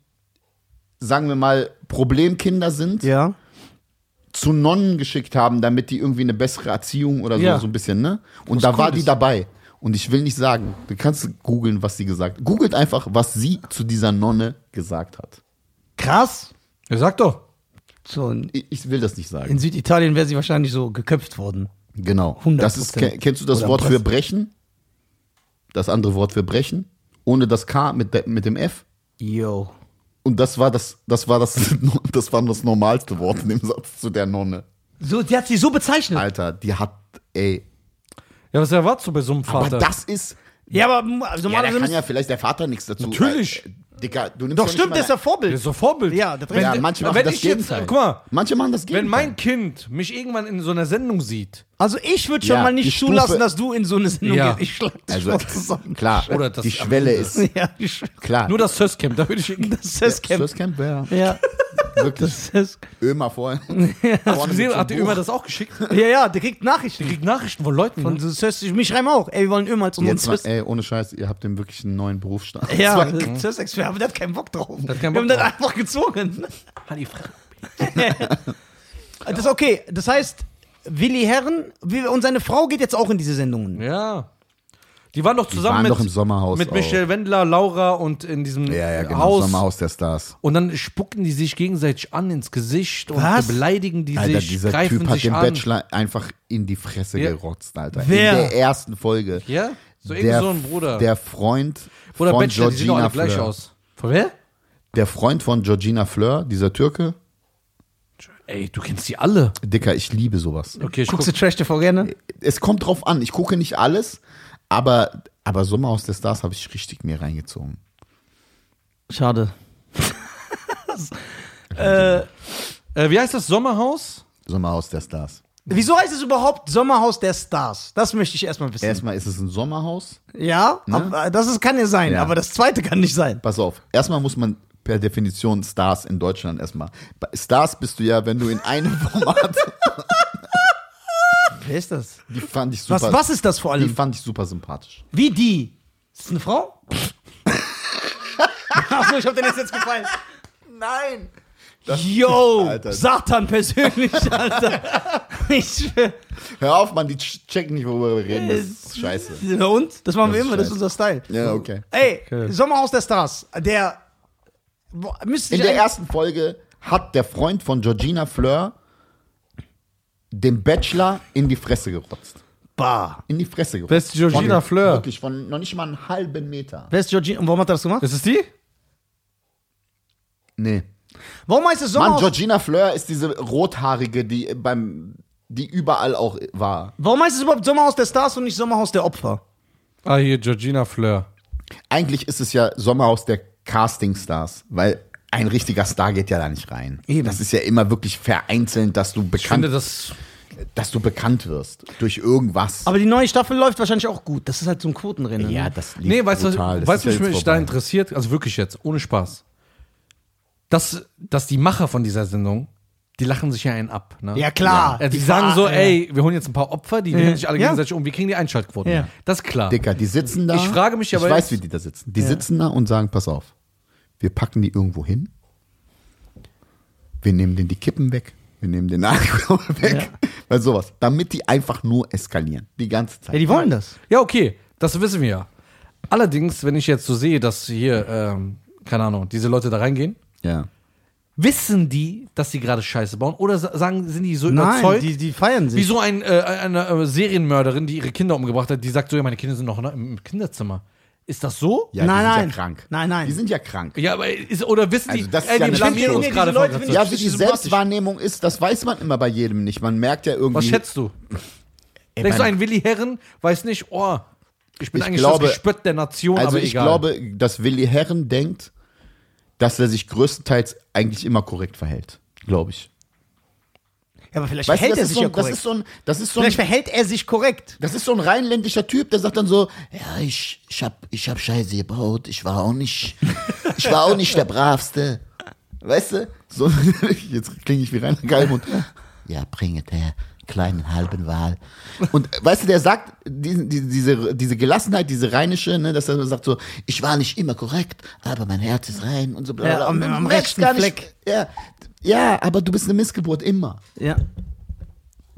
sagen wir mal, Problemkinder sind, Ja. Zu Nonnen geschickt haben, damit die irgendwie eine bessere Erziehung oder so, Ja. so ein bisschen, ne? Und Was da cool war die ist. dabei. Und ich will nicht sagen, du kannst googeln, was sie gesagt hat. Googelt einfach, was sie zu dieser Nonne gesagt hat. Krass. Ja, sag doch. So, Ich, ich will das nicht sagen. in Süditalien wäre sie wahrscheinlich so geköpft worden. Genau. 100%. Das ist, ke- kennst du das Oder Wort für brechen? Das andere Wort für brechen? Ohne das K mit, de, mit dem F? Yo. Und das war das, das war das, das war das normalste Wort in dem Satz zu der Nonne. So, die hat sie so bezeichnet. Alter, die hat, ey. Ja, was erwartest du bei so einem Aber Vater? das ist, Ja, aber also Ja, da normalerweise. kann ja vielleicht der Vater nichts dazu. Natürlich. Äh, Dicker, du nimmst doch, stimmt, der ist das Vorbild. ist so Vorbild. Ja, das Ja, recht. manche machen wenn das ich jetzt, Gegenteil. guck mal, Manche machen das Gegenteil. wenn mein Kind mich irgendwann in so einer Sendung sieht, Also ich würde schon Ja, mal nicht zulassen, dass du in so eine Sendung Ja. gehst. Ich schlag dich also, mal zusammen. klar, Oder das die Schwelle ist Ja, die Sch- klar. nur das Söscamp, da würde ich das Sescamp. Surfcamp wäre Ja, wirklich das ist, Ömer. Hast du gesehen, hat der Ömer das auch geschickt? ja, ja, der kriegt Nachrichten. Der kriegt Nachrichten von Leuten. Von ne? Sös, mich schreiben auch. Ey, wir wollen Ömer als unseren Jetzt ey, ohne Scheiß, ihr habt den wirklich einen neuen Berufsstand. Ja, Sös-Experte, aber der hat keinen Bock drauf. hat keinen wir Bock haben den drauf. einfach gezwungen. Halt die. Das ist okay. Das heißt, Willi Herren und seine Frau geht jetzt auch in diese Sendungen. Ja. Die waren doch zusammen waren mit, doch im Sommerhaus mit auch. Michelle Wendler, Laura und in diesem Ja, ja, genau. Haus. Sommerhaus der Stars. Und dann spucken die sich gegenseitig an ins Gesicht und Was? beleidigen die Alter, sich, dieser greifen Typ hat sich den an. Bachelor einfach in die Fresse Ja. gerotzt, Alter. Wer? In der ersten Folge. Ja? So der, so ein Bruder. Der Freund Bruder von Bachelor, die sehen doch Georgina alle gleich Fleur. aus. Von wer? Der Freund von Georgina Fleur, dieser Türke. Ey, du kennst die alle. Dicker, ich liebe sowas. Okay, ich guck. Guckst du Trash TV gerne? Es kommt drauf an. Ich gucke nicht alles, aber, aber Sommerhaus der Stars habe ich richtig mir reingezogen. Schade. Äh, wie heißt das Sommerhaus? Sommerhaus der Stars. Wieso heißt es überhaupt Sommerhaus der Stars? Das möchte ich erstmal wissen. Erstmal ist es ein Sommerhaus. ja, aber das ist, kann ja sein, Ja. aber das zweite kann nicht sein. Pass auf. Erstmal muss man per Definition Stars in Deutschland erstmal. Bei Stars bist du ja, wenn du in einem Format. Wer ist das? Die fand ich super. Was, was ist das vor Die allem? fand ich super sympathisch. Wie die? Ist das eine Frau? Achso, ich hab den jetzt gefallen. Nein. Yo, Alter. Satan persönlich, Alter. ich. Hör auf, Mann, die ch- checken nicht, worüber wir reden. Das ist scheiße. und? Das machen wir Das ist immer, das ist scheiße. unser Style. Ja, okay. Ey, Okay. Sommerhaus der Stars, der. Wo- Müsste In der ersten Folge hat der Freund von Georgina Fleur dem Bachelor in die Fresse gerotzt. Bah. In die Fresse gerotzt. Wer ist Georgina Von- Fleur? Wirklich, von noch nicht mal einen halben Meter. Wer ist Georgina? Und warum hat er das gemacht? Ist es die? Nee. Warum heißt es Mann, Sommerhaus? Georgina Fleur ist diese rothaarige, die beim, die überall auch war. warum heißt es überhaupt Sommerhaus der Stars und nicht Sommerhaus der Opfer? Ah, hier, Georgina Fleur. Eigentlich ist es ja Sommerhaus der Castingstars, weil ein richtiger Star geht ja da nicht rein. Eben. Das ist ja immer wirklich vereinzelt, dass du Ich bekannt, finde das. dass du bekannt wirst durch irgendwas. Aber die neue Staffel läuft wahrscheinlich auch gut. Das ist halt so ein Quotenrennen. ja, ne? das liegt Nee, weißt brutal. du, Das weißt du, mich da interessiert? Also wirklich jetzt, ohne Spaß. Dass, dass die Macher von dieser Sendung, die lachen sich ja einen ab. Ne? Ja, klar. Ja, die, Die sagen so, ey, wir holen jetzt ein paar Opfer, die nehmen sich alle Ja. gegenseitig um, wie kriegen die Einschaltquoten? Ja. Das ist klar. Dicker, die sitzen da. Ich frage mich aber Ich weiß, jetzt- wie die da sitzen. Die sitzen da und sagen, pass auf, wir packen die irgendwo hin. Wir nehmen denen die Kippen weg. Wir nehmen den Alkohol weg. Weil sowas. Damit die einfach nur eskalieren. Die ganze Zeit. Ja, die wollen das. Ja, okay, das wissen wir ja. Allerdings, wenn ich jetzt so sehe, dass hier, ähm, keine Ahnung, diese Leute da reingehen, ja. wissen die, dass sie gerade Scheiße bauen? Oder sa- sagen, sind die so Nein, überzeugt? die, die feiern sich. wie so ein, äh, eine äh, Serienmörderin, die ihre Kinder umgebracht hat, die sagt so, ja, meine Kinder sind noch ne, im Kinderzimmer. Ist das so? Ja, Nein, die sind nein. ja krank. Nein, nein. Die sind ja krank. Ja, aber ist, oder wissen die, Also das ist ey, ja die eine blamieren uns Nee, gerade diese von Leute der finden Ja, wie die. Selbstwahrnehmung ist, das weiß man immer bei jedem nicht. Man merkt ja irgendwie. Was schätzt du? Ey, Denkst du, ein Willi Herren weiß nicht, oh, ich bin Ich eigentlich glaube- das Gespött der Nation, Also aber ich egal. glaube, dass Willi Herren denkt, dass er sich größtenteils eigentlich immer korrekt verhält. Glaube ich. ja, aber vielleicht Weißt verhält er sich so, ja das korrekt. ist so ein, das ist so vielleicht ein, verhält er sich korrekt. das ist so ein rheinländischer Typ, der sagt dann so, ja, ich, ich hab, ich hab Scheiße gebaut, ich war auch nicht, ich war auch nicht der Bravste. Weißt du? So, jetzt klinge ich wie Rainer Geilmund. Ja, bringet her, kleinen halben Wal. Und äh, weißt du, der sagt, diese, diese, diese Gelassenheit, diese rheinische, ne, dass er sagt so, ich war nicht immer korrekt, aber mein Herz ist rein und so bla, Ja, bla. am- Und du am merkst rechten gar nicht- Fleck. Ja, ja, aber du bist eine Missgeburt immer. Ja.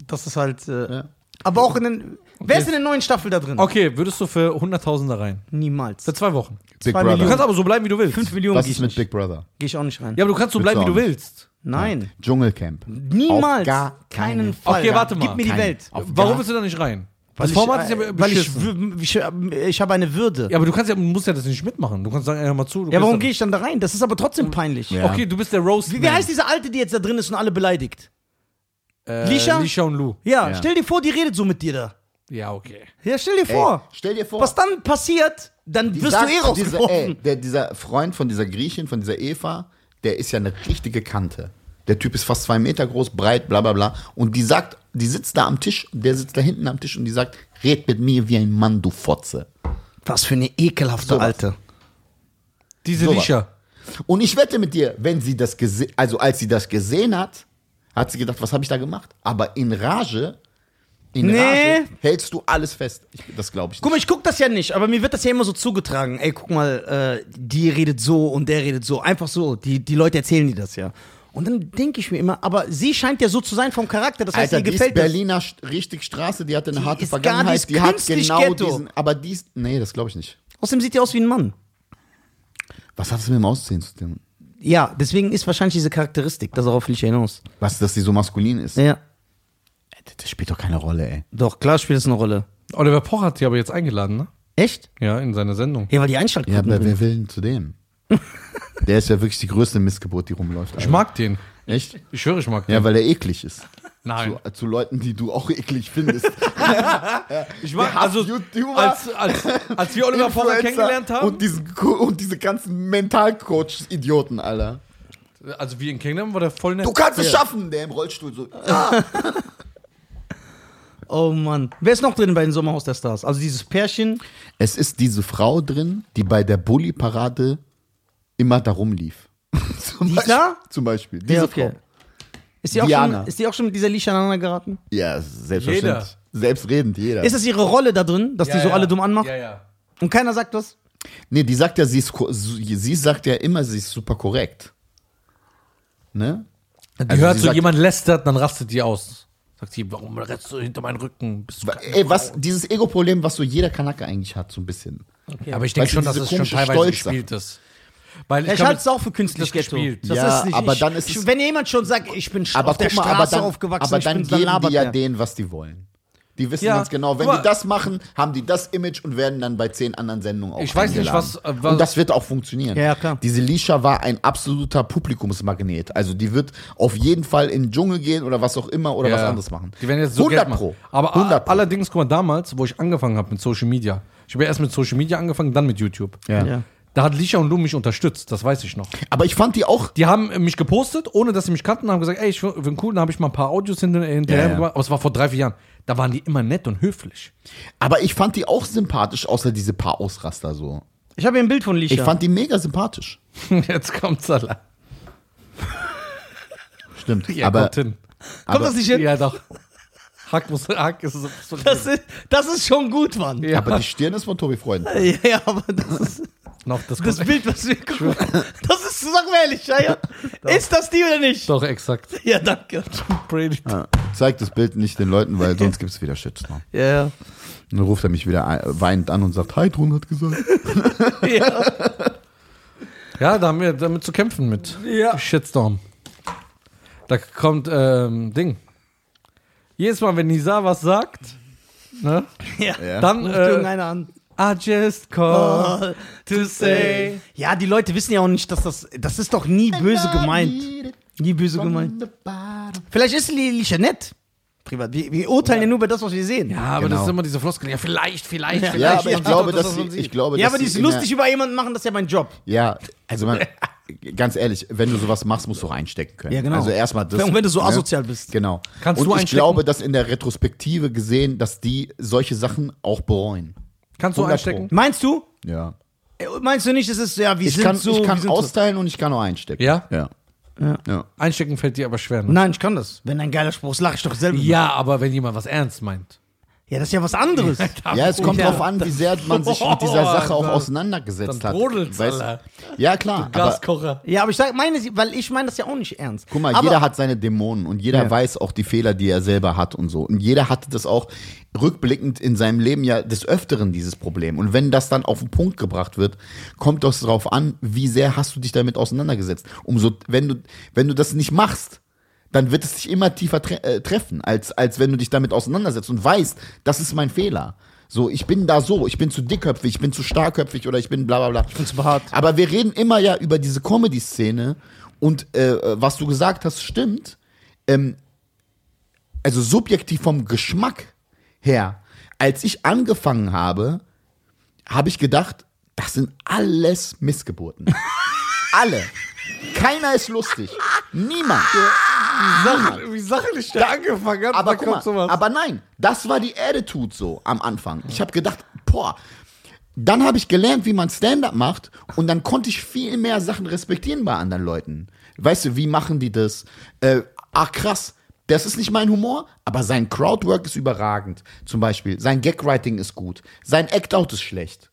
Das ist halt. Äh, Ja. Aber auch in den. Wer ist in der neuen Staffel da drin? Okay, würdest du für 100.000 da rein? Niemals. Für zwei Wochen. Big Zwei Brother. Du Millionen. kannst aber so bleiben, wie du willst. 5 Millionen Was ist ich mit. Big Brother? Gehe ich auch nicht rein. Ja, aber du kannst so bleiben, wie du willst. Nein. Dschungelcamp. Niemals. Auf gar keinen keinen Fall. Okay, warte mal. Gib mir die Kein- Welt. Auf Warum willst du da nicht rein? Weil Das Format ist ja ich, weil ich, beschissen. w- ich, ich habe eine Würde. Ja, aber du kannst ja, musst ja das nicht mitmachen. Du kannst sagen, ey, hör mal zu. Du Ja, warum da- gehe ich dann da rein? Das ist aber trotzdem peinlich. Ja. Okay, du bist der Roast. Wie, wie heißt diese Alte, die jetzt da drin ist und alle beleidigt? äh, Lisha? Lisha und Lou. Ja, Ja. stell dir vor, die redet so mit dir da. Ja, okay. Ja, stell dir Ey, vor. stell dir vor, Was dann passiert, dann die wirst sagt du eh dieser, ey, rausgeworfen. der, dieser Freund von dieser Griechin, von dieser Eva, der ist ja eine richtige Kante. Der Typ ist fast zwei Meter groß, breit, bla bla bla. Und die sagt, die sitzt da am Tisch, der sitzt da hinten am Tisch und die sagt, red mit mir wie ein Mann, du Fotze. Was für eine ekelhafte Sowas. Alte. Diese Sowas. Lisha. Und ich wette mit dir, wenn sie das gesehen, also als sie das gesehen hat, hat sie gedacht, was habe ich da gemacht? Aber in Rage, in Nee. Rage hältst du alles fest. Ich, das glaube ich Guck nicht. mal, ich guck das ja nicht, aber mir wird das ja immer so zugetragen. Ey, guck mal, äh, die redet so und der redet so. Einfach so. Die, die Leute erzählen dir das ja. Und dann denke ich mir immer, aber sie scheint ja so zu sein vom Charakter. Das heißt, Alter, ihr die ist gefällt das. Berliner St- richtig Straße, die hatte eine Die harte ist gar- die Vergangenheit, ist die, hat genau Ghetto. diesen, aber die ist, nee, das glaube ich nicht. Außerdem sieht die aus wie ein Mann. Was hat es mit dem Aussehen zu tun? Ja, deswegen ist wahrscheinlich diese Charakteristik, darauf will ich ja hinaus. Was, dass sie so maskulin ist? Ja. Das, spielt doch keine Rolle, ey. Doch, klar spielt das eine Rolle. Oliver Poch hat die aber jetzt eingeladen, ne? Echt? Ja, in seine Sendung. Ja, weil die Ja, Einschaltquoten. aber wer will denn zu dem? Der ist ja wirklich die größte Missgeburt, die rumläuft. Ich mag den. Echt? Ich schwöre, ich mag den. Ja, weil er eklig ist. Nein. Zu, zu Leuten, die du auch eklig findest. Ich mag, also, YouTuber, als, als, als wir Oliver Pocher Influencer kennengelernt haben, Und, diesen, und diese ganzen Mentalcoach-Idioten, Alter. also ihn kennengelernt haben, war der voll nett. Du kannst es Ja. schaffen, der im Rollstuhl so. Oh Mann. Wer ist noch drin bei den Sommerhaus der Stars? Also dieses Pärchen. Es ist diese Frau drin, die bei der Bulli-Parade immer darum lief. zum, Die Beispiel, da? zum Beispiel. Diese Ja, okay. Frau. Ist die, auch Diana. schon, ist die auch schon mit dieser Lisha aneinander geraten? Ja, selbstverständlich. Selbstredend, jeder. Ist das ihre Rolle da drin, dass die so alle dumm anmacht? Ja, ja. Und keiner sagt was? nee, die sagt ja, sie ist, sie sagt ja immer, sie ist super korrekt. Ne? Die Also hört so, sagt- jemand lästert, dann rastet die aus. Sagt sie, warum rennst du hinter meinen Rücken? Ey, was, dieses Ego-Problem, was so jeder Kanake eigentlich hat, so ein bisschen. Aber ich denke schon, dass es schon teilweise Stolz- gespielt ist. Weil ich kann halte es auch für künstlich das Ghetto. gespielt. Das Ja, ist nicht, aber ich, dann ist ich, Wenn jemand schon sagt, ich bin Aber auf der mal, Straße aber dann, aufgewachsen, aber ich dann dann geben die ja denen, was die wollen. Die wissen Ja, ganz genau, wenn aber- die das machen, haben die das Image und werden dann bei zehn anderen Sendungen auch Ich weiß nicht, was- äh, was- Und das wird auch funktionieren. Ja, ja, klar. Diese Lisha war ein absoluter Publikumsmagnet. Also die wird auf jeden Fall in den Dschungel gehen oder was auch immer oder Ja. was anderes machen. Die werden jetzt so 100 Geld pro. machen. Aber 100 pro. allerdings, guck mal, damals, wo ich angefangen habe mit Social Media, ich habe ja erst mit Social Media angefangen, dann mit YouTube. Ja. Ja. Da hat Lisha und Lu mich unterstützt, das weiß ich noch. Aber ich fand die auch Die haben mich gepostet, ohne dass sie mich kannten, haben gesagt, ey, ich bin cool, dann habe ich mal ein paar Audios hinter, hinterher Ja, ja. gemacht, aber es war vor drei, vier Jahren. Da waren die immer nett und höflich. Aber ich fand die auch sympathisch, außer diese paar Ausraster so. Ich habe hier ein Bild von Lisha. Ich fand die mega sympathisch. Jetzt kommt's alle. Stimmt. Ja, aber, kommt hin. Kommt das nicht hin? Ja, doch. Hack muss, Hack ist so. Das ist, das ist schon gut, Mann. ja, aber die Stirn ist von Tobi Freund. Ja, ja, aber das ist noch, das, das Bild, was wir gucken. Das ist, sag mal ehrlich, ja, ja. Ist das die oder nicht? Doch, exakt. Ja, danke. Brady. Ja. Zeig das Bild nicht den Leuten, weil sonst gibt es wieder Shitstorm. Ja, ja. Und dann ruft er mich wieder ein- weinend an und sagt, Heidrun hat gesagt. ja. Ja, da haben wir damit zu kämpfen mit Ja. Shitstorm. Da kommt, ähm, Ding. Jedes Mal, wenn Nisa was sagt, ne, ja. Ja. dann, Ruft äh, irgendeiner an. I just call to say. Ja, die Leute wissen ja auch nicht, dass das. Das ist doch nie böse gemeint. Nie böse gemeint. Vielleicht ist die Lisha nett. Privat. Wir, wir urteilen ja. nur über das, was wir sehen. Ja, aber Genau. das ist immer diese Floskel. Ja, vielleicht, vielleicht, Ja. vielleicht. Ja, aber ich glaube, dass das, sie, ich glaube, Ja, dass aber in der- lustig über jemanden machen, das ist ja mein Job. Ja, also man, ganz ehrlich, wenn du sowas machst, musst du auch einstecken können. Ja, genau. Also erstmal das. Und wenn du so ne? asozial bist. Genau. Kannst und du ich einstecken? glaube, dass in der Retrospektive gesehen, dass die solche Sachen auch bereuen. Kannst du 100 einstecken? Meinst du? Ja. Äh, Meinst du nicht, es ist ja, wir Ich sind kann, so. ich kann sind austeilen und ich kann auch einstecken. Ja? Ja. Ja. ja. Einstecken fällt dir aber schwer. so. Ne? Nein, ich kann das. Wenn ein geiler Spruch ist, lache ich doch selber. Ja, aber wenn jemand was ernst meint. Ja, das ist ja was anderes. Ja, es kommt Ja. drauf an, wie sehr man sich mit dieser Sache auch auseinandergesetzt dann hat. Weißt-. Ja, klar. Gaskocher. Ja, aber ich sag, meine, weil ich meine das ja auch nicht ernst. guck mal, aber, jeder hat seine Dämonen und jeder Ja. weiß auch die Fehler, die er selber hat und so. Und jeder hatte das auch rückblickend in seinem Leben ja des Öfteren dieses Problem. Und wenn das dann auf den Punkt gebracht wird, kommt das darauf an, wie sehr hast du dich damit auseinandergesetzt. Umso, wenn du, wenn du das nicht machst, dann wird es dich immer tiefer tre äh, treffen, als, als wenn du dich damit auseinandersetzt und weißt, das ist mein Fehler. So, ich bin da so, ich bin zu dickköpfig, ich bin zu starkköpfig oder ich bin bla bla bla. Ich bin zu behaart. Aber wir reden immer ja über diese Comedy-Szene und äh, was du gesagt hast, stimmt. Ähm, also subjektiv vom Geschmack her, als ich angefangen habe, habe ich gedacht, das sind alles Missgeburten. Alle. Keiner ist lustig. Niemand. Wie sachlich der angefangen hat, Aber guck mal, sowas. aber nein, das war die Attitude so am Anfang. Ich habe gedacht, boah, dann habe ich gelernt, wie man Stand-up macht und dann konnte ich viel mehr Sachen respektieren bei anderen Leuten. Weißt du, wie machen die das? Äh, ach krass, das ist nicht mein Humor, aber sein Crowdwork ist überragend. Zum Beispiel, sein Gagwriting ist gut, sein Act-Out ist schlecht.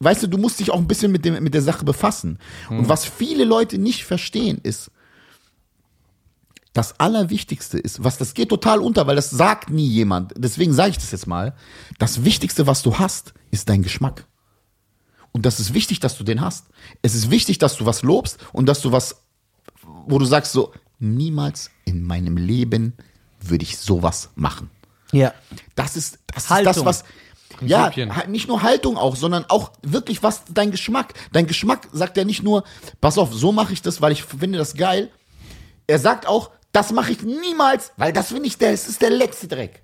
Weißt du, du musst dich auch ein bisschen mit, dem, mit der Sache befassen. Und was viele Leute nicht verstehen, ist, das Allerwichtigste ist, was das geht total unter, weil das sagt nie jemand. Deswegen sage ich das jetzt mal. Das Wichtigste, was du hast, ist dein Geschmack. Und das ist wichtig, dass du den hast. Es ist wichtig, dass du was lobst und dass du was, wo du sagst so, niemals in meinem Leben würde ich sowas machen. Ja. Das ist das, ist das was. Ja, halt nicht nur Haltung auch, sondern auch wirklich was dein Geschmack. Dein Geschmack sagt ja nicht nur, pass auf, so mache ich das, weil ich finde das geil. Er sagt auch, das mache ich niemals, weil das finde ich, das ist der letzte Dreck.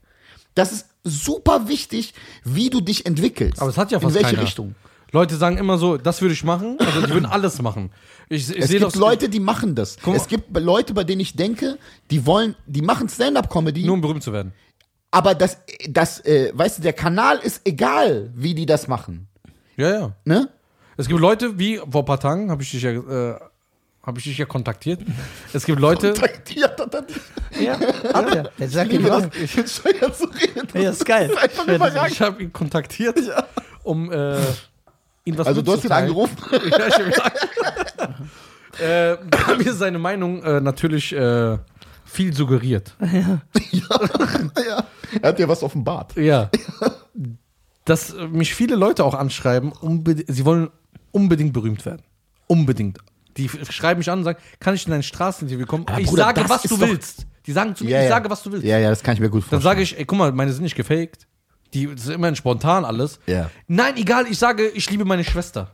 Das ist super wichtig, wie du dich entwickelst. Aber es hat ja fast In welche keiner. Richtung? Leute sagen immer so, das würde ich machen, also die würden alles machen. Ich, ich Es gibt doch Leute, die machen das. Guck mal. Es gibt Leute, bei denen ich denke, die wollen, die machen Stand-up-Comedy, nur um berühmt zu werden. aber das, das, äh, weißt du, der Kanal ist egal, wie die das machen. Ja, ja. Ne? Es gibt Leute, wie vor ein paar Tagen habe ich dich ja, äh, habe ich dich ja kontaktiert. Es gibt Leute, Kontaktiert hat er dich. Ja. Hat er. Sag Ich das, mal. ich bin schwer zu reden. Ja, ist geil. Das ist einfach ich habe ihn kontaktiert, um äh, ihn was Also du hast ihn angerufen. Ja, ich hab ihn äh, da mir seine Meinung äh, natürlich äh, viel suggeriert. ja. Er hat ja was offenbart. Ja. Dass mich viele Leute auch anschreiben, sie wollen unbedingt berühmt werden. Unbedingt. Die schreiben mich an und sagen, kann ich in dein Straßeninterview kommen? Aber ich Bruder, sage, was du willst. Die sagen zu mir, Ja, ich ja. sage, was du willst. Ja, ja, das kann ich mir gut Dann vorstellen. sage ich, ey, guck mal, meine sind nicht gefaked. Die das ist immerhin spontan alles. Ja. Nein, egal, ich sage, ich liebe meine Schwester.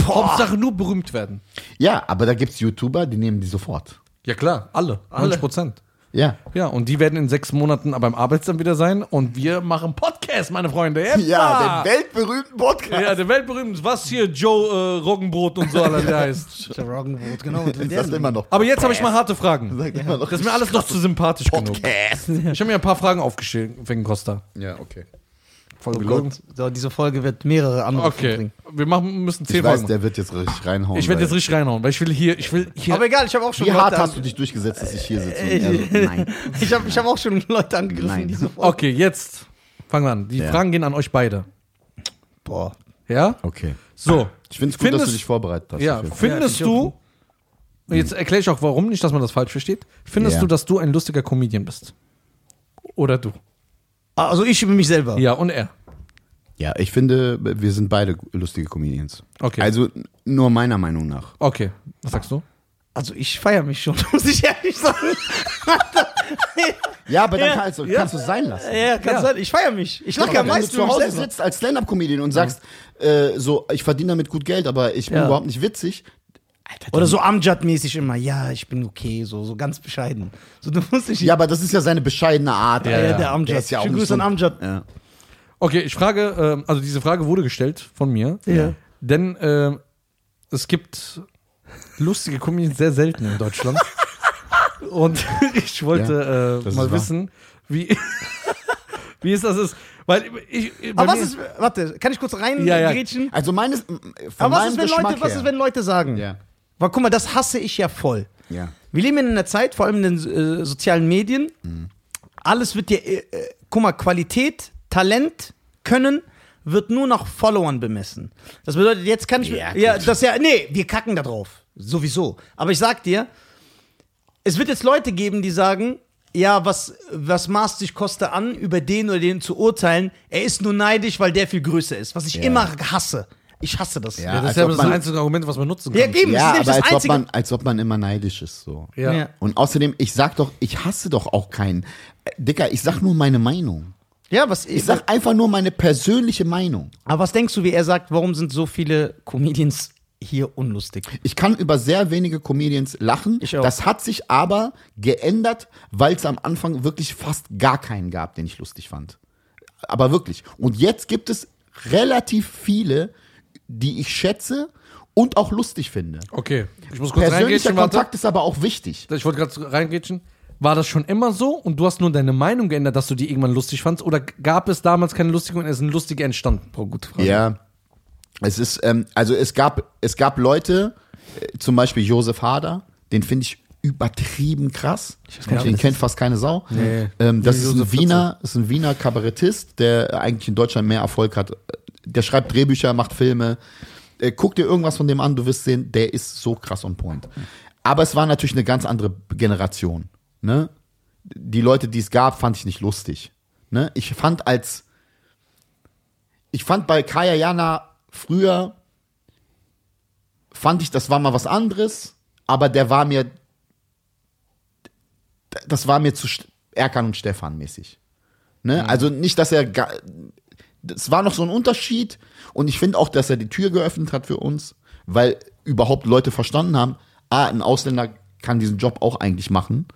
Hauptsache nur berühmt werden. Ja, aber da gibt's YouTuber, die nehmen die sofort. Ja klar, alle. 100 Prozent. Ja. Ja, und die werden in sechs Monaten beim Arbeitsamt wieder sein und wir machen Podcast, meine Freunde. Eppa! Ja, den weltberühmten Podcast. Ja, der weltberühmte, was hier, Joe äh, Roggenbrot und so, aller der heißt. Der Roggenbrot, genau. ist denn? immer noch. Aber jetzt habe ich mal harte Fragen. Sagt immer noch Das ist mir alles noch zu sympathisch genug. Podcast. Ich habe mir ein paar Fragen aufgeschrieben wegen Costa. Ja, okay. Voll Oh. So, diese Folge wird mehrere Anrufe Okay, bringen. wir machen, müssen zehn Ich weiß, Folgen. der wird jetzt richtig reinhauen. Ich werde jetzt richtig reinhauen, weil ich will hier, ich will hier. Aber egal, ich habe auch schon Wie hart Leute hast du dich durchgesetzt, dass ich hier sitze? Und er so, nein. Ich habe ich hab auch schon Leute angegriffen. Nein. Diese Folge. okay, jetzt fangen wir an. Die Ja. Fragen gehen an euch beide. Boah. Ja? Okay. So. Ich finde es gut, dass du Findest- dich vorbereitet hast. Ja, findest Ja, du, jetzt erkläre ich auch warum, nicht, dass man das falsch versteht. Findest Ja. du, dass du ein lustiger Comedian bist? Oder du? Also ich über mich selber. Ja, und er. ja, ich finde, wir sind beide lustige Comedians. Okay. Also nur meiner Meinung nach. Okay, was sagst du? Also ich feiere mich schon, muss ich ehrlich sagen. Ja, aber dann Ja, kannst, du, ja. kannst du es sein lassen. ja, kann Ja. sein. Ich feiere mich. Ich lache ja wenn du meistens zu Hause selber. sitzt als Stand-Up-Comedian und sagst, äh, so, ich verdiene damit gut Geld, aber ich bin Ja. überhaupt nicht witzig. Alter, Oder so Amjad-mäßig immer. Ja, ich bin okay, so, so ganz bescheiden. So, du musst nicht. Ja, aber das ist ja seine bescheidene Art. ja, ja, der Amjad. ist ja auch Schönen so an Amjad. Ja. Okay, ich frage, ähm, also diese Frage wurde gestellt von mir. Ja. Denn äh, es gibt lustige Comedians sehr selten in Deutschland. Und ich wollte äh, mal wissen, wie, wie es das ist. Weil ich, Aber was ist, warte, kann ich kurz rein Ja, ja. Also meines, von Aber was meinem ist, wenn Geschmack Leute, was ist, wenn Leute sagen? Ja. Weil guck mal, das hasse ich ja voll. Ja. Wir leben in einer Zeit, vor allem in den äh, sozialen Medien. Alles wird dir, äh, äh, guck mal, Qualität, Talent, Können wird nur nach Followern bemessen. Das bedeutet, jetzt kann ich. Ja, Ja, das ja, nee, wir kacken da drauf. Sowieso. Aber ich sag dir, es wird jetzt Leute geben, die sagen, ja, was, was maßt sich Costa an, über den oder den zu urteilen? Er ist nur neidisch, weil der viel größer ist. Was ich Ja. immer hasse. Ich hasse das. Ja. ja, das als ist ja ob das man- einzige Argument, was man nutzen kann. Ja, eben, Ja, das ist aber nämlich als das ob, Einzige. man, als ob man immer neidisch ist. So. Ja. Ja. Und außerdem, ich sag doch, ich hasse doch auch keinen. Äh, Dicker, ich sag nur meine Meinung. Ja, was Ich sag einfach nur meine persönliche Meinung. Aber was denkst du, wie er sagt, warum sind so viele Comedians hier unlustig? Ich kann über sehr wenige Comedians lachen. Ich auch. Das hat sich aber geändert, weil es am Anfang wirklich fast gar keinen gab, den ich lustig fand. Aber wirklich. Und jetzt gibt es relativ viele, die ich schätze und auch lustig finde. Okay, ich muss kurz Persönlicher. Kontakt ist aber auch wichtig. Ich wollte gerade reingrätschen. War das schon immer so und du hast nur deine Meinung geändert, dass du die irgendwann lustig fandst? Oder gab es damals keine lustige und es sind lustige entstanden? Boah, gute Frage. Ja. Es ist, ähm, also es gab, es gab Leute, äh, zum Beispiel Josef Hader, den finde ich übertrieben krass. gar den nicht. kennt fast keine Sau. Nee. Ähm, das ist ein Wiener, ist ein Wiener Kabarettist, der eigentlich in Deutschland mehr Erfolg hat. Der schreibt Drehbücher, macht Filme. Äh, guck dir irgendwas von dem an, du wirst sehen, der ist so krass on point. Aber es war natürlich eine ganz andere Generation. Ne? Die Leute, die es gab, fand ich nicht lustig. Ne? Ich fand als ich fand bei Kaya Jana früher, fand ich, das war mal was anderes, aber der war mir, das war mir zu Erkan und Stefan mäßig. Ne? Also nicht, dass er, es war noch so ein Unterschied und ich finde auch, dass er die Tür geöffnet hat für uns, weil überhaupt Leute verstanden haben, ah, ein Ausländer kann diesen Job auch eigentlich machen.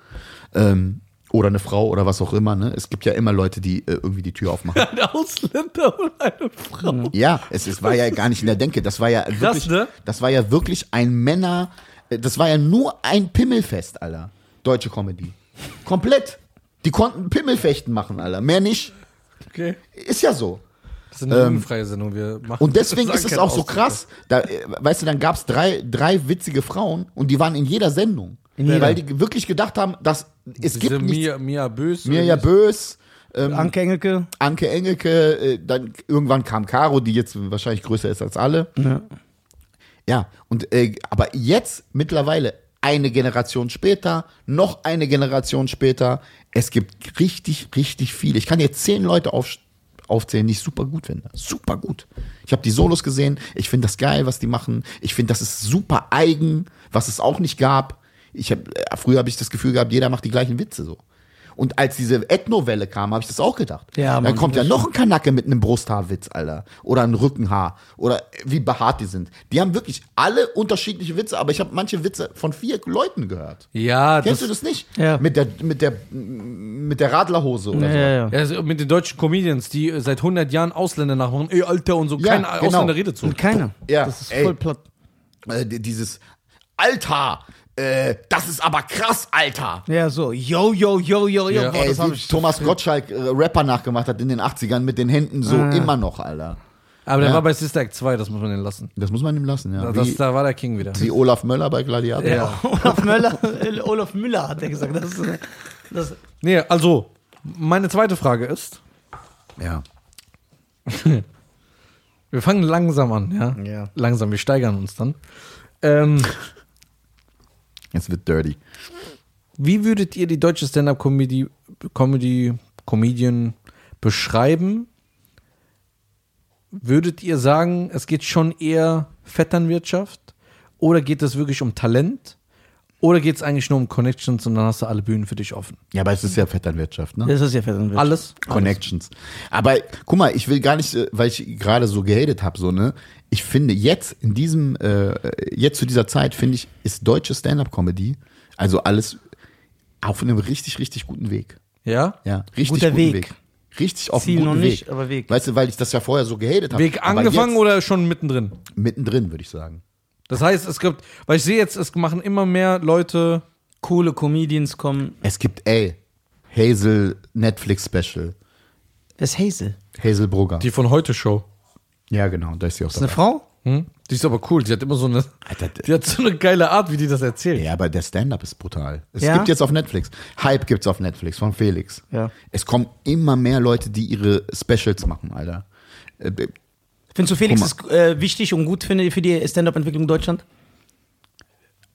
Ähm, oder eine Frau oder was auch immer. Ne? Es gibt ja immer Leute, die äh, irgendwie die Tür aufmachen. Ein Ausländer und eine Frau. Ja, es, es war ja gar nicht in der Denke. Das war ja wirklich, ne? das war ja wirklich ein Männer, äh, das war ja nur ein Pimmelfest, Alter. Deutsche Comedy. Komplett. Die konnten Pimmelfechten machen, Alter. Mehr nicht. Okay. Ist ja so. Das ist eine jugendfreie Sendung. Wir machen Ähm, Und deswegen ist es auch so krass. Da, äh, weißt du, dann gab es drei, drei witzige Frauen und die waren in jeder Sendung. jeder. Weil die wirklich gedacht haben, dass es Diese gibt nichts. Mia, Mia Bös. Mirja Bös, ähm, Anke Engelke. Anke Engelke, äh, dann irgendwann kam Caro, die jetzt wahrscheinlich größer ist als alle. Ja, und äh, aber jetzt mittlerweile eine Generation später, noch eine Generation später, es gibt richtig, richtig viele. Ich kann jetzt zehn Leute auf, aufzählen, die ich super gut finde. Super gut. Ich habe die Solos gesehen, ich finde das geil, was die machen. Ich finde, das ist super eigen, was es auch nicht gab. Ich hab, äh, früher habe ich das Gefühl gehabt, jeder macht die gleichen Witze so. Und als diese Ethno-Welle kam, habe ich das auch gedacht. Ja, Dann Mann, kommt ja noch ein Kanacke mit einem Brusthaarwitz, Alter. Oder ein Rückenhaar. Oder wie behaart die sind. Die haben wirklich alle unterschiedliche Witze, aber ich habe manche Witze von vier Leuten gehört. Ja, Kennst das, du das nicht? Ja. Mit der, mit der, mit der Radlerhose oder Ja, so. ja, ja. ja, also mit den deutschen Comedians, die äh, seit 100 Jahren Ausländer nachmachen, ey, Alter und so, Ja, kein genau. Ausländer redet so. Und keiner. Ja, Das ist ey. voll platt. Äh, die- dieses Alter, äh, das ist aber krass, Alter. Ja, so. Yo, yo, yo, yo, yo. Ja. Boah, Ey, wie. Thomas Gottschalk äh, Rapper nachgemacht hat in den 80ern mit den Händen so Ah. immer noch, Alter. Aber der Ja. war bei Sister Act 2, das muss man den lassen. Das muss man ihm lassen, ja. Das, wie, da war der King wieder. wie Olaf Möller bei Gladiator. Ja. Olaf Möller, äh, Olaf Müller hat er gesagt. Das äh, das, Nee, also, meine zweite Frage ist, ja. wir fangen langsam an, ja? Ja. Langsam, wir steigern uns dann. Ähm, Es wird dirty. wie würdet ihr die deutsche Stand-Up-Comedy, Comedy, Comedian beschreiben? Würdet ihr sagen, es geht schon eher Vetternwirtschaft? Oder geht es wirklich um Talent? Oder geht es eigentlich nur um Connections und dann hast du alle Bühnen für dich offen? Ja, aber es ist ja Vetternwirtschaft, ne? das ist ja fett. Alles? Connections. Aber guck mal, ich will gar nicht, äh, weil ich gerade so gehatet habe, so, ne? Ich finde jetzt in diesem, äh, jetzt zu dieser Zeit, finde ich, ist deutsche Stand-Up-Comedy, also alles auf einem richtig, richtig guten Weg. Ja? Ja, richtig Guter guten Weg. Weg. Richtig auf Ziel einem guten noch nicht, Weg. aber Weg. Weißt du, weil ich das ja vorher so gehatet habe. Weg angefangen jetzt oder schon mittendrin? Mittendrin, würde ich sagen. Das heißt, es gibt, weil ich sehe jetzt, es machen immer mehr Leute. Coole Comedians kommen. Es gibt, ey, Hazel Netflix Special. Das ist Hazel. Hazel Brugger. Die von heute Show. ja, genau, da ist sie auch Das ist eine dabei. Frau? Hm? Die ist aber cool. Die hat immer so eine. Alter, Die hat so eine geile Art, wie die das erzählt. Ja, aber der Stand-up ist brutal. Es Ja? gibt jetzt auf Netflix. Hype gibt's auf Netflix von Felix. Ja. Es kommen immer mehr Leute, die ihre Specials machen, Alter. Äh, Findest du Felix ist äh, wichtig und gut für, für die Stand-Up-Entwicklung in Deutschland?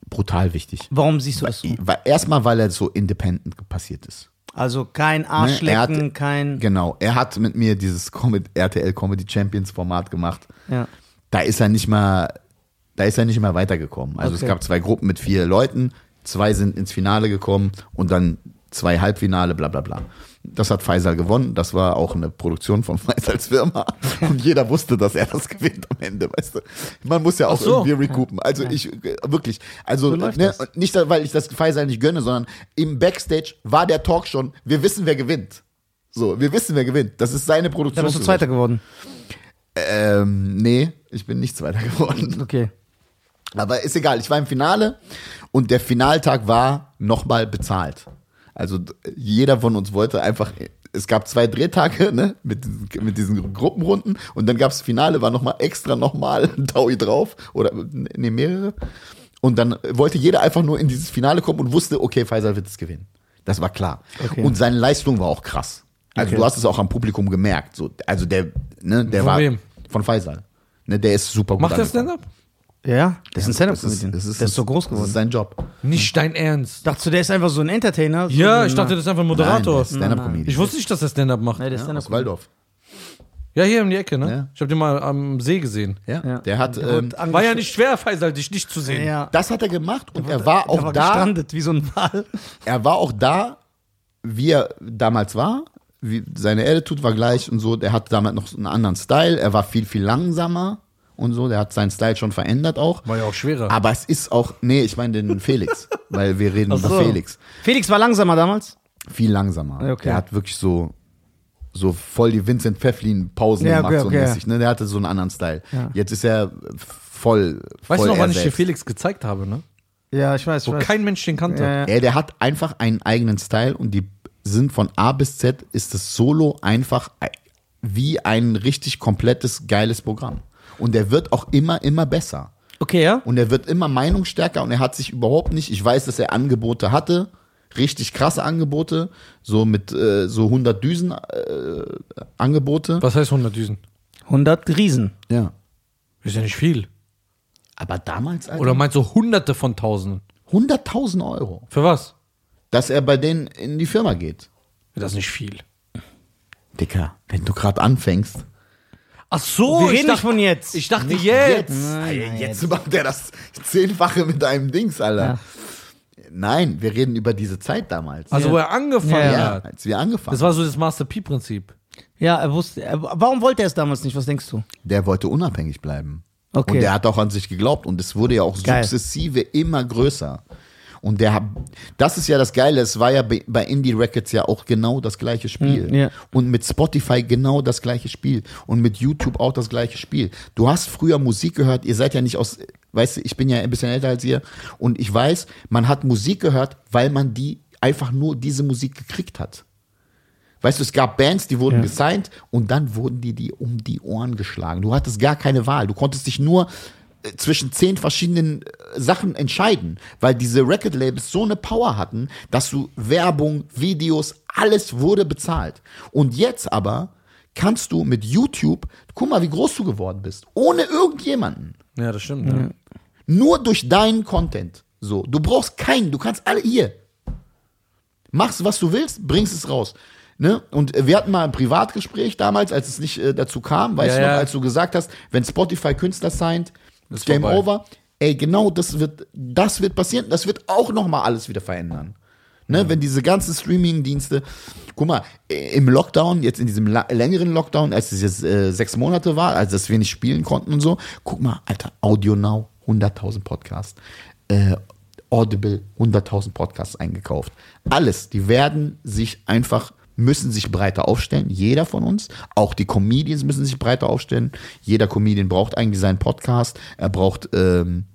brutal wichtig. Warum siehst du das so? Erstmal, weil er so independent passiert ist. Also kein Ne? Arschlecken, hat- kein. Genau. Er hat mit mir dieses Comedy, RTL Comedy Champions Format gemacht. Ja. Da ist er nicht mal, da ist er nicht mehr weitergekommen. Also Okay. es gab zwei Gruppen mit vier Leuten, zwei sind ins Finale gekommen und dann zwei Halbfinale, bla bla bla. Das hat Faisal gewonnen. Das war auch eine Produktion von Faisals Firma. Und jeder wusste, dass er das gewinnt am Ende, weißt du. Man muss ja auch so. irgendwie recoupen. Also ich, äh, wirklich, also So ne, nicht, weil ich das Faisal nicht gönne, sondern im Backstage war der Talk schon, wir wissen, wer gewinnt. So, wir wissen, wer gewinnt. Das ist seine Da Produktion. bist du Zweiter geworden. Ähm, nee, ich bin nicht Zweiter geworden. Okay. Aber ist egal, ich war im Finale und der Finaltag war nochmal bezahlt. Also jeder von uns wollte einfach, es gab zwei Drehtage ne, mit, diesen- mit diesen Gruppenrunden und dann gab es Finale, war nochmal extra nochmal ein Taui drauf oder nee, mehrere. Und dann wollte jeder einfach nur in dieses Finale kommen und wusste, okay, Faisal wird es gewinnen. Das war klar. Okay. Und seine Leistung war auch krass. Also Okay. du hast es auch am Publikum gemerkt. So, also der, ne, der Von war wem? von Faisal. Ne, der ist super gut. Macht angekommen. Stand-up? Ja, das ist ein Das Stand-Up-Comedian. das ist, Der ist so groß Das geworden. ist sein Job. Nicht dein Ernst. Dachtest du, der ist einfach so ein Entertainer? So Ja, ich dachte, das ist einfach ein Moderator. Stand-up-Comedian. ich wusste nicht, dass der Stand-up macht. Nee, der ist ja, aus Stand-Up. Waldorf. Ja, hier um die Ecke, ne? Ja. Ich habe den mal am See gesehen. Ja, Ja. der hat, ähm, War ja nicht schwer, Faisal, dich nicht zu sehen. Ja. das hat er gemacht und er war Der auch war da. gestrandet wie so ein Wal. Er war auch da, wie er damals war. Wie seine Attitude war gleich und so. Der hat damals noch einen anderen Style. Er war viel, viel langsamer und so. Der hat seinen Style schon verändert auch. War ja auch schwerer. Aber es ist auch, nee, ich meine den Felix, weil wir reden Ach über so. Felix. Felix war langsamer damals. Viel langsamer. Okay. Der hat wirklich so, so voll die Vincent Pfefflin Pausen Ja, gemacht, okay, so okay. mäßig. Ne? Der hatte so einen anderen Style. Ja. Jetzt ist er voll, voll weißt du noch, wann ich dir. Felix gezeigt habe, ne? Ja, ich weiß, ich Wo weiß. kein Mensch den kannte. ja, ja. Ey, der hat einfach einen eigenen Style und die sind von A bis Z ist das Solo einfach wie ein richtig komplettes geiles Programm. Und der wird auch immer, immer besser. Okay, ja? Und er wird immer meinungsstärker und er hat sich überhaupt nicht, ich weiß, dass er Angebote hatte, richtig krasse Angebote, so mit äh, so 100 Düsen äh, Angebote. Was heißt 100 Düsen? 100 Riesen. Ja. Ist ja nicht viel. Aber damals, Alter, Oder meinst du hunderte von Tausenden? 100.000 Euro, Für was? dass er bei denen in die Firma geht. Das ist nicht viel. Dicker, wenn du gerade anfängst. Ach so, Wir ich reden nicht dachte, von jetzt. ich dachte Nicht jetzt. Alter, jetzt macht er das Zehnfache mit einem Dings, Alter. Nein, wir reden über diese Zeit damals. Also, wo er angefangen Ja, ja, hat. als wir angefangen Das war so das Master P-Prinzip. Ja, er wusste. Er, warum wollte er es damals nicht? Was denkst du? Der wollte unabhängig bleiben. Okay. Und der hat auch an sich geglaubt und es wurde ja auch Geil. sukzessive immer größer. Und der hat, das ist ja das Geile, es war ja bei Indie Records ja auch genau das gleiche Spiel. Mm, ja. Und mit Spotify genau das gleiche Spiel. Und mit YouTube auch das gleiche Spiel. Du hast früher Musik gehört, ihr seid ja nicht aus, weißt du, ich bin ja ein bisschen älter als ihr und ich weiß, man hat Musik gehört, weil man die einfach nur diese Musik gekriegt hat. Weißt du, es gab Bands, die wurden Ja. gesigned und dann wurden die die um die Ohren geschlagen. Du hattest gar keine Wahl. Du konntest dich nur zwischen zehn verschiedenen äh, Sachen entscheiden, weil diese Record-Labels so eine Power hatten, dass du Werbung, Videos, alles wurde bezahlt. Und jetzt aber kannst du mit YouTube, guck mal, wie groß du geworden bist, ohne irgendjemanden. Ja, das stimmt. Ja. Nur durch deinen Content. So, du brauchst keinen, du kannst alle hier. Machst, was du willst, bringst es raus. Ne? Und äh, wir hatten mal ein Privatgespräch damals, als es nicht äh, dazu kam, weißt Ja, du noch, ja. als du gesagt hast, wenn Spotify Künstler signed, Ist Game vorbei. over. Ey, genau, das wird, das wird passieren. Das wird auch noch mal alles wieder verändern. Ne, Wenn diese ganzen Streaming-Dienste, guck mal, äh, im Lockdown, jetzt in diesem längeren Lockdown, als es jetzt äh, sechs Monate war, als dass wir nicht spielen konnten und so, guck mal, Alter, Audio Now, 100.000 Podcasts, äh, Audible, 100.000 Podcasts eingekauft. Alles, die werden sich einfach, müssen sich breiter aufstellen, jeder von uns, auch die Comedians müssen sich breiter aufstellen. Jeder Comedian braucht eigentlich seinen Podcast, er braucht ähm,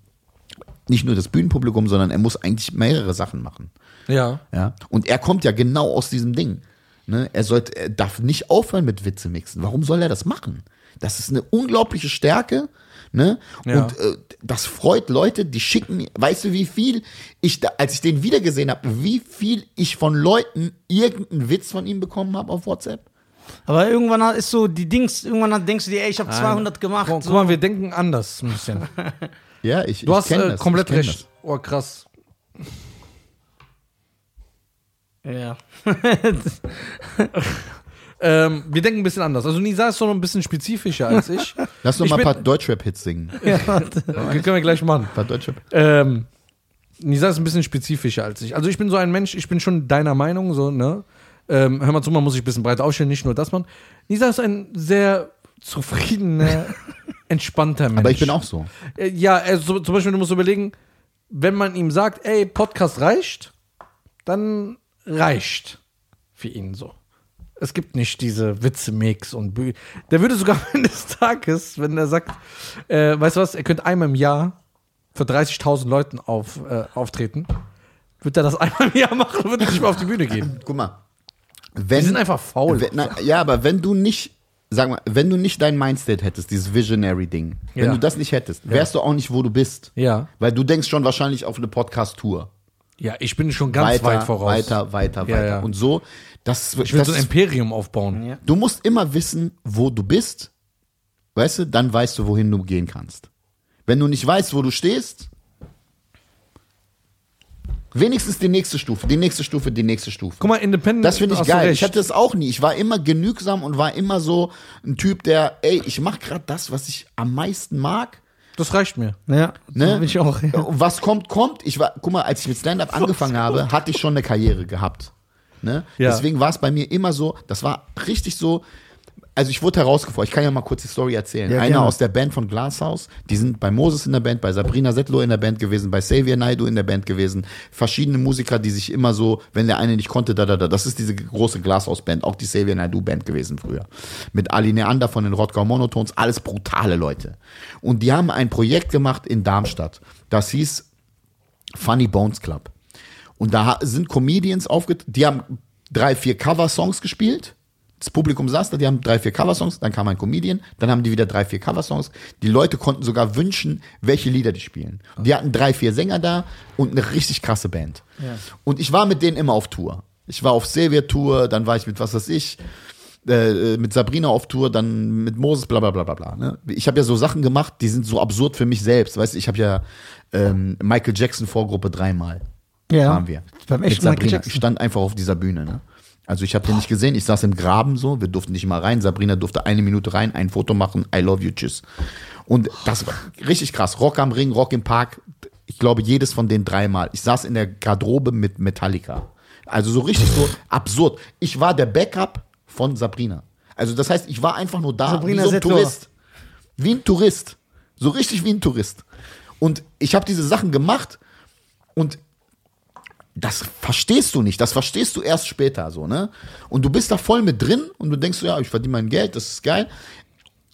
nicht nur das Bühnenpublikum, sondern er muss eigentlich mehrere Sachen machen. ja. Ja. Und er kommt ja genau aus diesem Ding. Ne? Er, sollte, er darf nicht aufhören mit Witze mixen. Warum soll er das machen? Das ist eine unglaubliche Stärke. Ne? Ja. Und äh, das freut Leute, die schicken mir, weißt du, wie viel ich, da, als ich den wiedergesehen habe, wie viel ich von Leuten irgendeinen Witz von ihm bekommen habe auf WhatsApp? Aber irgendwann ist so die Dings, irgendwann denkst du dir, ey, ich habe 200 gemacht. Guck, so. guck mal, wir denken anders ein bisschen. Ja, ich, Du ich hast äh, das, komplett recht. Oh, krass. Ja. Ähm, wir denken ein bisschen anders. Also Nisa ist so noch ein bisschen spezifischer als ich. Lass doch mal ein paar Deutschrap-Hits singen. Die können wir gleich machen. Ein paar Deutschrap. Ähm, Nisa ist ein bisschen spezifischer als ich. Also ich bin so ein Mensch, ich bin schon deiner Meinung, so, ne? Ähm, hör mal zu, man muss sich ein bisschen breiter aufstellen, nicht nur das, man. Nisa ist ein sehr zufriedener, entspannter Mensch. Aber ich bin auch so. Äh, Ja, also zum Beispiel, du musst überlegen, wenn man ihm sagt, ey, Podcast reicht, dann reicht für ihn so. Es gibt nicht diese Witze-Mix und Bü Der würde sogar am Ende des Tages, wenn er sagt, äh, weißt du was, er könnte einmal im Jahr für 30.000 Leuten auf, äh, auftreten, wird er das einmal im Jahr machen und würde nicht mehr auf die Bühne gehen. Guck mal. Die Wenn, sind einfach faul. Wenn, na, ja, aber wenn du nicht, sag mal, wenn du nicht dein Mindstate hättest, dieses Visionary-Ding, wenn Ja. du das nicht hättest, wärst du auch nicht, wo du bist. Ja. Weil du denkst schon wahrscheinlich auf eine Podcast-Tour. Ja, ich bin schon ganz weiter, weit voraus. weiter, weiter, Ja, weiter. ja. Und so, das, Ich will das so ein Imperium aufbauen. Ja. du musst immer wissen, wo du bist, weißt du, dann weißt du, wohin du gehen kannst. Wenn du nicht weißt, wo du stehst, wenigstens die nächste Stufe, die nächste Stufe, die nächste Stufe. Guck mal, Independent. Das finde ich geil. Ich hatte das auch nie. Ich war immer genügsam und war immer so ein Typ, der, ey, ich mache gerade das, was ich am meisten mag. Das reicht mir. Ja, Ne? ich auch. Ja. Und Was kommt, kommt. Ich war, guck mal, als ich mit Stand-up angefangen habe, hatte ich schon eine Karriere gehabt. Ne? Ja. Deswegen war es bei mir immer so, das war richtig so. Also ich wurde herausgefordert, ich kann ja mal kurz die Story erzählen. Ja, Einer gerne. aus der Band von Glasshouse, die sind bei Moses in der Band, bei Sabrina Settler in der Band gewesen, bei Xavier Naidu in der Band gewesen. Verschiedene Musiker, die sich immer so, wenn der eine nicht konnte, da, da, da. Das ist diese große Glasshouse-Band, auch die Xavier Naidu-Band gewesen früher. Mit Ali Neander von den Rottgau Monotones, alles brutale Leute. Und die haben ein Projekt gemacht in Darmstadt. Das hieß Funny Bones Club. Und da sind Comedians aufgetreten, die haben drei, vier Cover-Songs gespielt. Das Publikum saß da, die haben drei, vier Coversongs, dann kam ein Comedian, dann haben die wieder drei, vier Coversongs. Die Leute konnten sogar wünschen, welche Lieder die spielen. Die hatten drei, vier Sänger da und eine richtig krasse Band. Und ich war mit denen immer auf Tour. Ich war auf Xavier-Tour, dann war ich mit was weiß ich, äh, mit Sabrina auf Tour, dann mit Moses, bla bla bla bla bla. Ne? Ich habe ja so Sachen gemacht, die sind so absurd für mich selbst. Weißt du, ich habe ja ähm, Michael Jackson Vorgruppe dreimal. Ja. Waren wir. Beim Mit echten Michael Sabrina. Jackson. Ich stand einfach auf dieser Bühne. Ne? Also ich habe den nicht gesehen, ich saß im Graben so, wir durften nicht mal rein. Sabrina durfte eine Minute rein, ein Foto machen, I love you, tschüss. Und das war richtig krass. Rock am Ring, Rock im Park, ich glaube jedes von den dreimal. Ich saß in der Garderobe mit Metallica. Also so richtig so absurd. Ich war der Backup von Sabrina. Also das heißt, ich war einfach nur da Sabrina wie so ein. Tourist. Wie ein Tourist. So richtig wie ein Tourist. Und ich habe diese Sachen gemacht und das verstehst du nicht, das verstehst du erst später so, ne? Und du bist da voll mit drin und du denkst so, ja, ich verdiene mein Geld, das ist geil.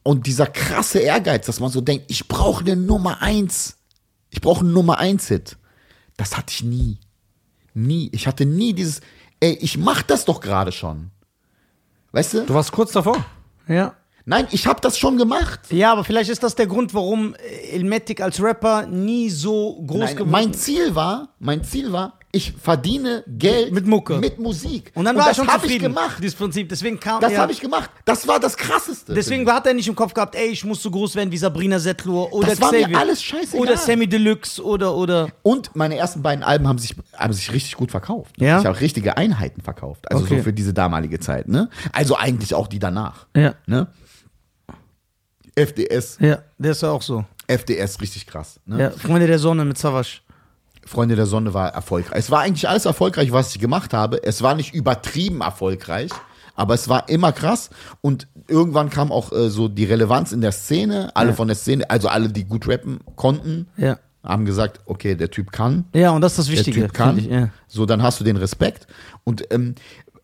Und dieser krasse Ehrgeiz, dass man so denkt, ich brauche eine Nummer eins. Ich brauche einen Nummer eins Hit. Das hatte ich nie. Nie. Ich hatte nie dieses, ey, ich mach das doch gerade schon. Weißt du? Du warst kurz davor. Ja. Nein, ich habe das schon gemacht. Ja, aber vielleicht ist das der Grund, warum Elmatic als Rapper nie so groß Nein, geworden mein ist. Ziel war, mein Ziel war, ich verdiene Geld Mit Mucke. mit Musik. Und dann war er das schon ich zufrieden. gemacht. Dieses Prinzip. Deswegen kam Das ja, habe ich gemacht. Das war das Krasseste. Deswegen hat er nicht im Kopf gehabt, ey, ich muss so groß werden wie Sabrina Setlur oder Das war mir alles scheißegal. Oder Sammy Deluxe oder oder Und meine ersten beiden Alben haben sich, haben sich richtig gut verkauft. Ja? Ich habe richtige Einheiten verkauft. Also Okay. so für diese damalige Zeit. Ne? Also eigentlich auch die danach. Ja. Ne? FDS. Ja, der ist ja auch so. FDS richtig krass. Ne? Ja, Freunde der Sonne mit Savage. Freunde der Sonne war erfolgreich. Es war eigentlich alles erfolgreich, was ich gemacht habe. Es war nicht übertrieben erfolgreich, aber es war immer krass. Und irgendwann kam auch äh, so die Relevanz in der Szene. Alle von der Szene, also alle, die gut rappen konnten, Ja. haben gesagt, okay, der Typ kann. Ja, und das ist das der Wichtige. Typ kann. Ich, ja. So, dann hast du den Respekt. Und, ähm,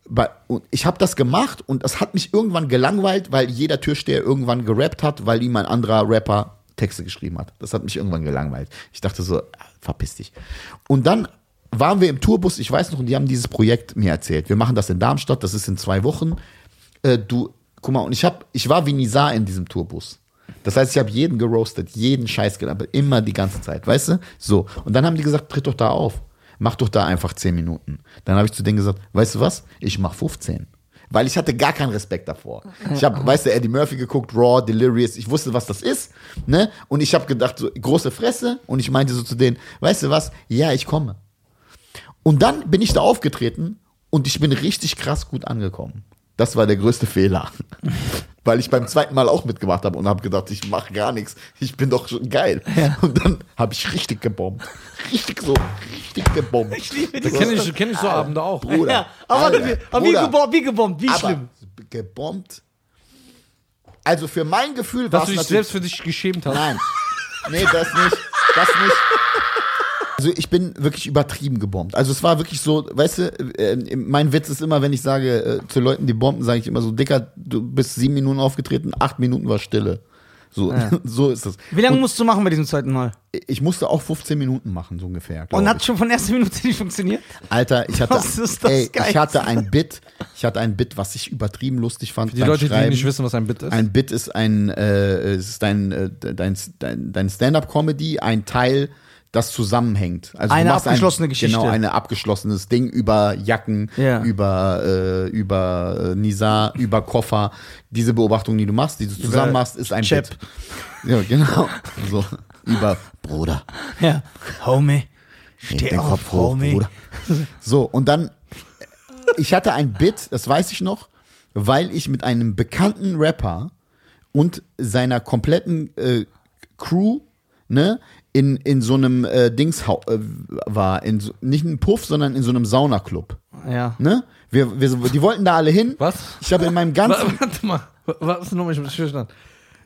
bei, und ich habe das gemacht und das hat mich irgendwann gelangweilt, weil jeder Türsteher irgendwann gerappt hat, weil ihm ein anderer Rapper Texte geschrieben hat. Das hat mich irgendwann gelangweilt. Ich dachte so, ah, verpiss dich. Und dann waren wir im Tourbus, ich weiß noch, und die haben dieses Projekt mir erzählt. Wir machen das in Darmstadt, das ist in zwei Wochen. Äh, du, guck mal, und ich hab, ich war wie Nizar in diesem Tourbus. Das heißt, ich habe jeden geroastet, jeden Scheiß gelabert, immer die ganze Zeit, weißt du? So. Und dann haben die gesagt, tritt doch da auf. Mach doch da einfach 10 Minuten. Dann habe ich zu denen gesagt, weißt du was? Ich mach 15. Weil ich hatte gar keinen Respekt davor. Ich habe, weißt du, Eddie Murphy geguckt, Raw, Delirious, ich wusste, was das ist, ne? Und ich habe gedacht, so, große Fresse. Und ich meinte so zu denen, weißt du was? Ja, ich komme. Und dann bin ich da aufgetreten und ich bin richtig krass gut angekommen. Das war der größte Fehler. Weil ich beim zweiten Mal auch mitgemacht habe und habe gedacht, ich mache gar nichts. Ich bin doch schon geil. Und dann habe ich richtig gebombt. Richtig so, richtig gebombt. Ich liebe Da die kenne ich, kenn ich so Abende auch. Bruder. Ja, aber, Alter, wie, aber wie, Bruder. gebombt, wie gebombt, wie schlimm. gebombt. Also für mein Gefühl war Dass es du dich selbst für dich geschämt hast. Nein. Nee, das nicht. Das nicht. Also ich bin wirklich übertrieben gebombt. Also es war wirklich so, weißt du, äh, mein Witz ist immer, wenn ich sage äh, zu Leuten, die bomben, sage ich immer so, Dicker, du bist sieben Minuten aufgetreten, acht Minuten war Stille. So, so ist das. Wie lange musst du machen bei diesem zweiten Mal? Ich musste auch 15 Minuten machen, so ungefähr. Und hat ich. schon von erster Minute nicht funktioniert? Alter, ich hatte, Was ist das ey, ich hatte ein Bit, ich hatte ein Bit, was ich übertrieben lustig fand. Die beim Leute, die Schreiben. nicht wissen, was ein Bit ist. Ein Bit ist ein, äh, ist dein, äh, dein, dein, dein Stand-up-Comedy, ein Teil, das zusammenhängt. Also Eine abgeschlossene ein, Geschichte. Genau, ein abgeschlossenes Ding über Jacken, Ja. über, äh, über äh, Nisa, über Koffer. Diese Beobachtung, die du machst, die du zusammen machst, ist ein Chap. Bit. Ja, genau. So, über Bruder. Ja. Homie. Steh den auf, Kopf hoch, Homie. Bruder. So, und dann, ich hatte ein Bit, das weiß ich noch, weil ich mit einem bekannten Rapper und seiner kompletten äh, Crew, ne, in, in so einem äh, Dings äh, war, in so, nicht einem Puff, sondern in so einem Saunaclub. Ja. Ne? Wir, wir, die wollten da alle hin. Was? Ich habe in meinem ganzen. Warte mal. Wa- Was nochmal? Ich hab nicht verstanden.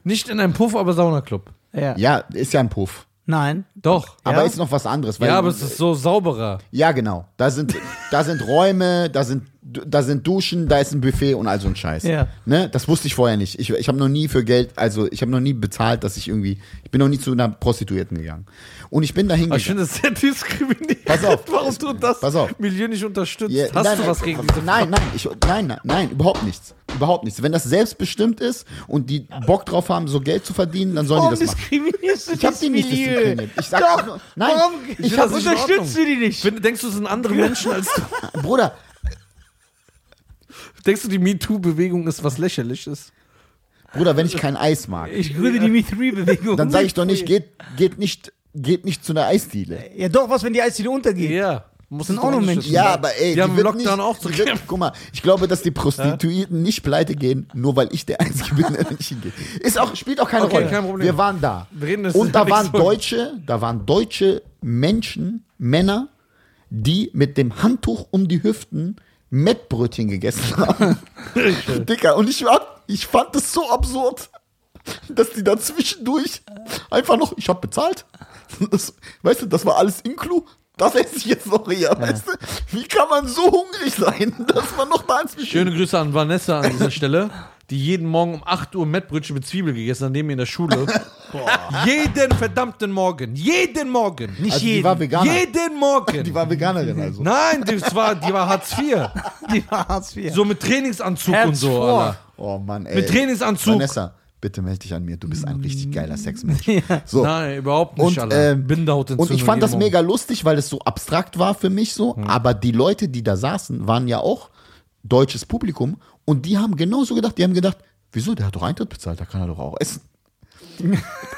Nicht in einem Puff, aber Saunaclub. Ja. Ja, ist ja ein Puff. Nein. Doch. Aber Ja? ist noch was anderes. Weil, ja, aber es ist so sauberer. Ja, genau. Da sind, da sind Räume, da sind, da sind Duschen, da ist ein Buffet und all so ein Scheiß. Ja. Ne? Das wusste ich vorher nicht. Ich, ich habe noch nie für Geld, also ich habe noch nie bezahlt, dass ich irgendwie, ich bin noch nie zu einer Prostituierten gegangen. Und ich bin da Aber ich finde es sehr diskriminierend. Pass auf. Warum du das Pass auf. Milieu nicht unterstützt? Ja, Hast nein, du was gegen diese Nein, nein, ich, nein, nein, nein, überhaupt nichts. Überhaupt nichts. Wenn das selbstbestimmt ist und die Bock drauf haben, so Geld zu verdienen, dann sollen Warum die das machen. diskriminierst du Ich hab dieses die nicht Milieu? diskriminiert. Ich sag Doch. nur- nein, Warum ich Ich das du die nicht? Denkst du, es sind andere Menschen als du? Bruder, Denkst du, die MeToo-Bewegung ist was Lächerliches? Bruder, wenn ich kein Eis mag, Ich gründe die Me3-Bewegung. dann sage ich doch nicht, geht, geht nicht, geht nicht zu einer Eisdiele. Ja, doch, was, wenn die Eisdiele untergeht? Ja. Muss sind auch nur Menschen. Ja, aber ey, Die haben im wird Lockdown nicht, auch zu die wird, kämpfen. Guck mal, ich glaube, dass die Prostituierten nicht pleite gehen, nur weil ich der Einzige bin, der nicht hingeht. Ist auch, spielt auch keine Okay, Rolle. kein Problem. Wir waren da. Wir reden das Und da waren so. Deutsche, da waren deutsche Menschen, Männer, die mit dem Handtuch um die Hüften Mettbrötchen gegessen haben. Dicker, und ich, ich fand das so absurd, dass die da zwischendurch einfach noch, ich hab bezahlt. Das, weißt du, das war alles inklu. Das esse ich jetzt noch hier, weißt du? Wie kann man so hungrig sein, dass man noch da inzwischen. Schöne Grüße an Vanessa an dieser Stelle, die jeden Morgen um 8 Uhr Mettbrötchen mit Zwiebel gegessen hat, neben mir in der Schule. jeden verdammten Morgen. Jeden Morgen. Nicht Also die jeden. war Veganer. Jeden Morgen. Die war Veganerin also. Nein, das war, die war Hartz IV. Die war Hartz IV. So mit Trainingsanzug Herz und so. vor. Alter. Oh Mann, ey. Mit Trainingsanzug. Vanessa, bitte melde dich an mir. Du bist ein richtig geiler Sexmensch. So. Nein, überhaupt nicht, Und, ähm, Bindehautentzündung Und ich fand das mega lustig, weil es so abstrakt war für mich so. Aber die Leute, die da saßen, waren ja auch deutsches Publikum. Und die haben genauso gedacht, die haben gedacht, wieso, der hat doch Eintritt bezahlt, da kann er doch auch essen.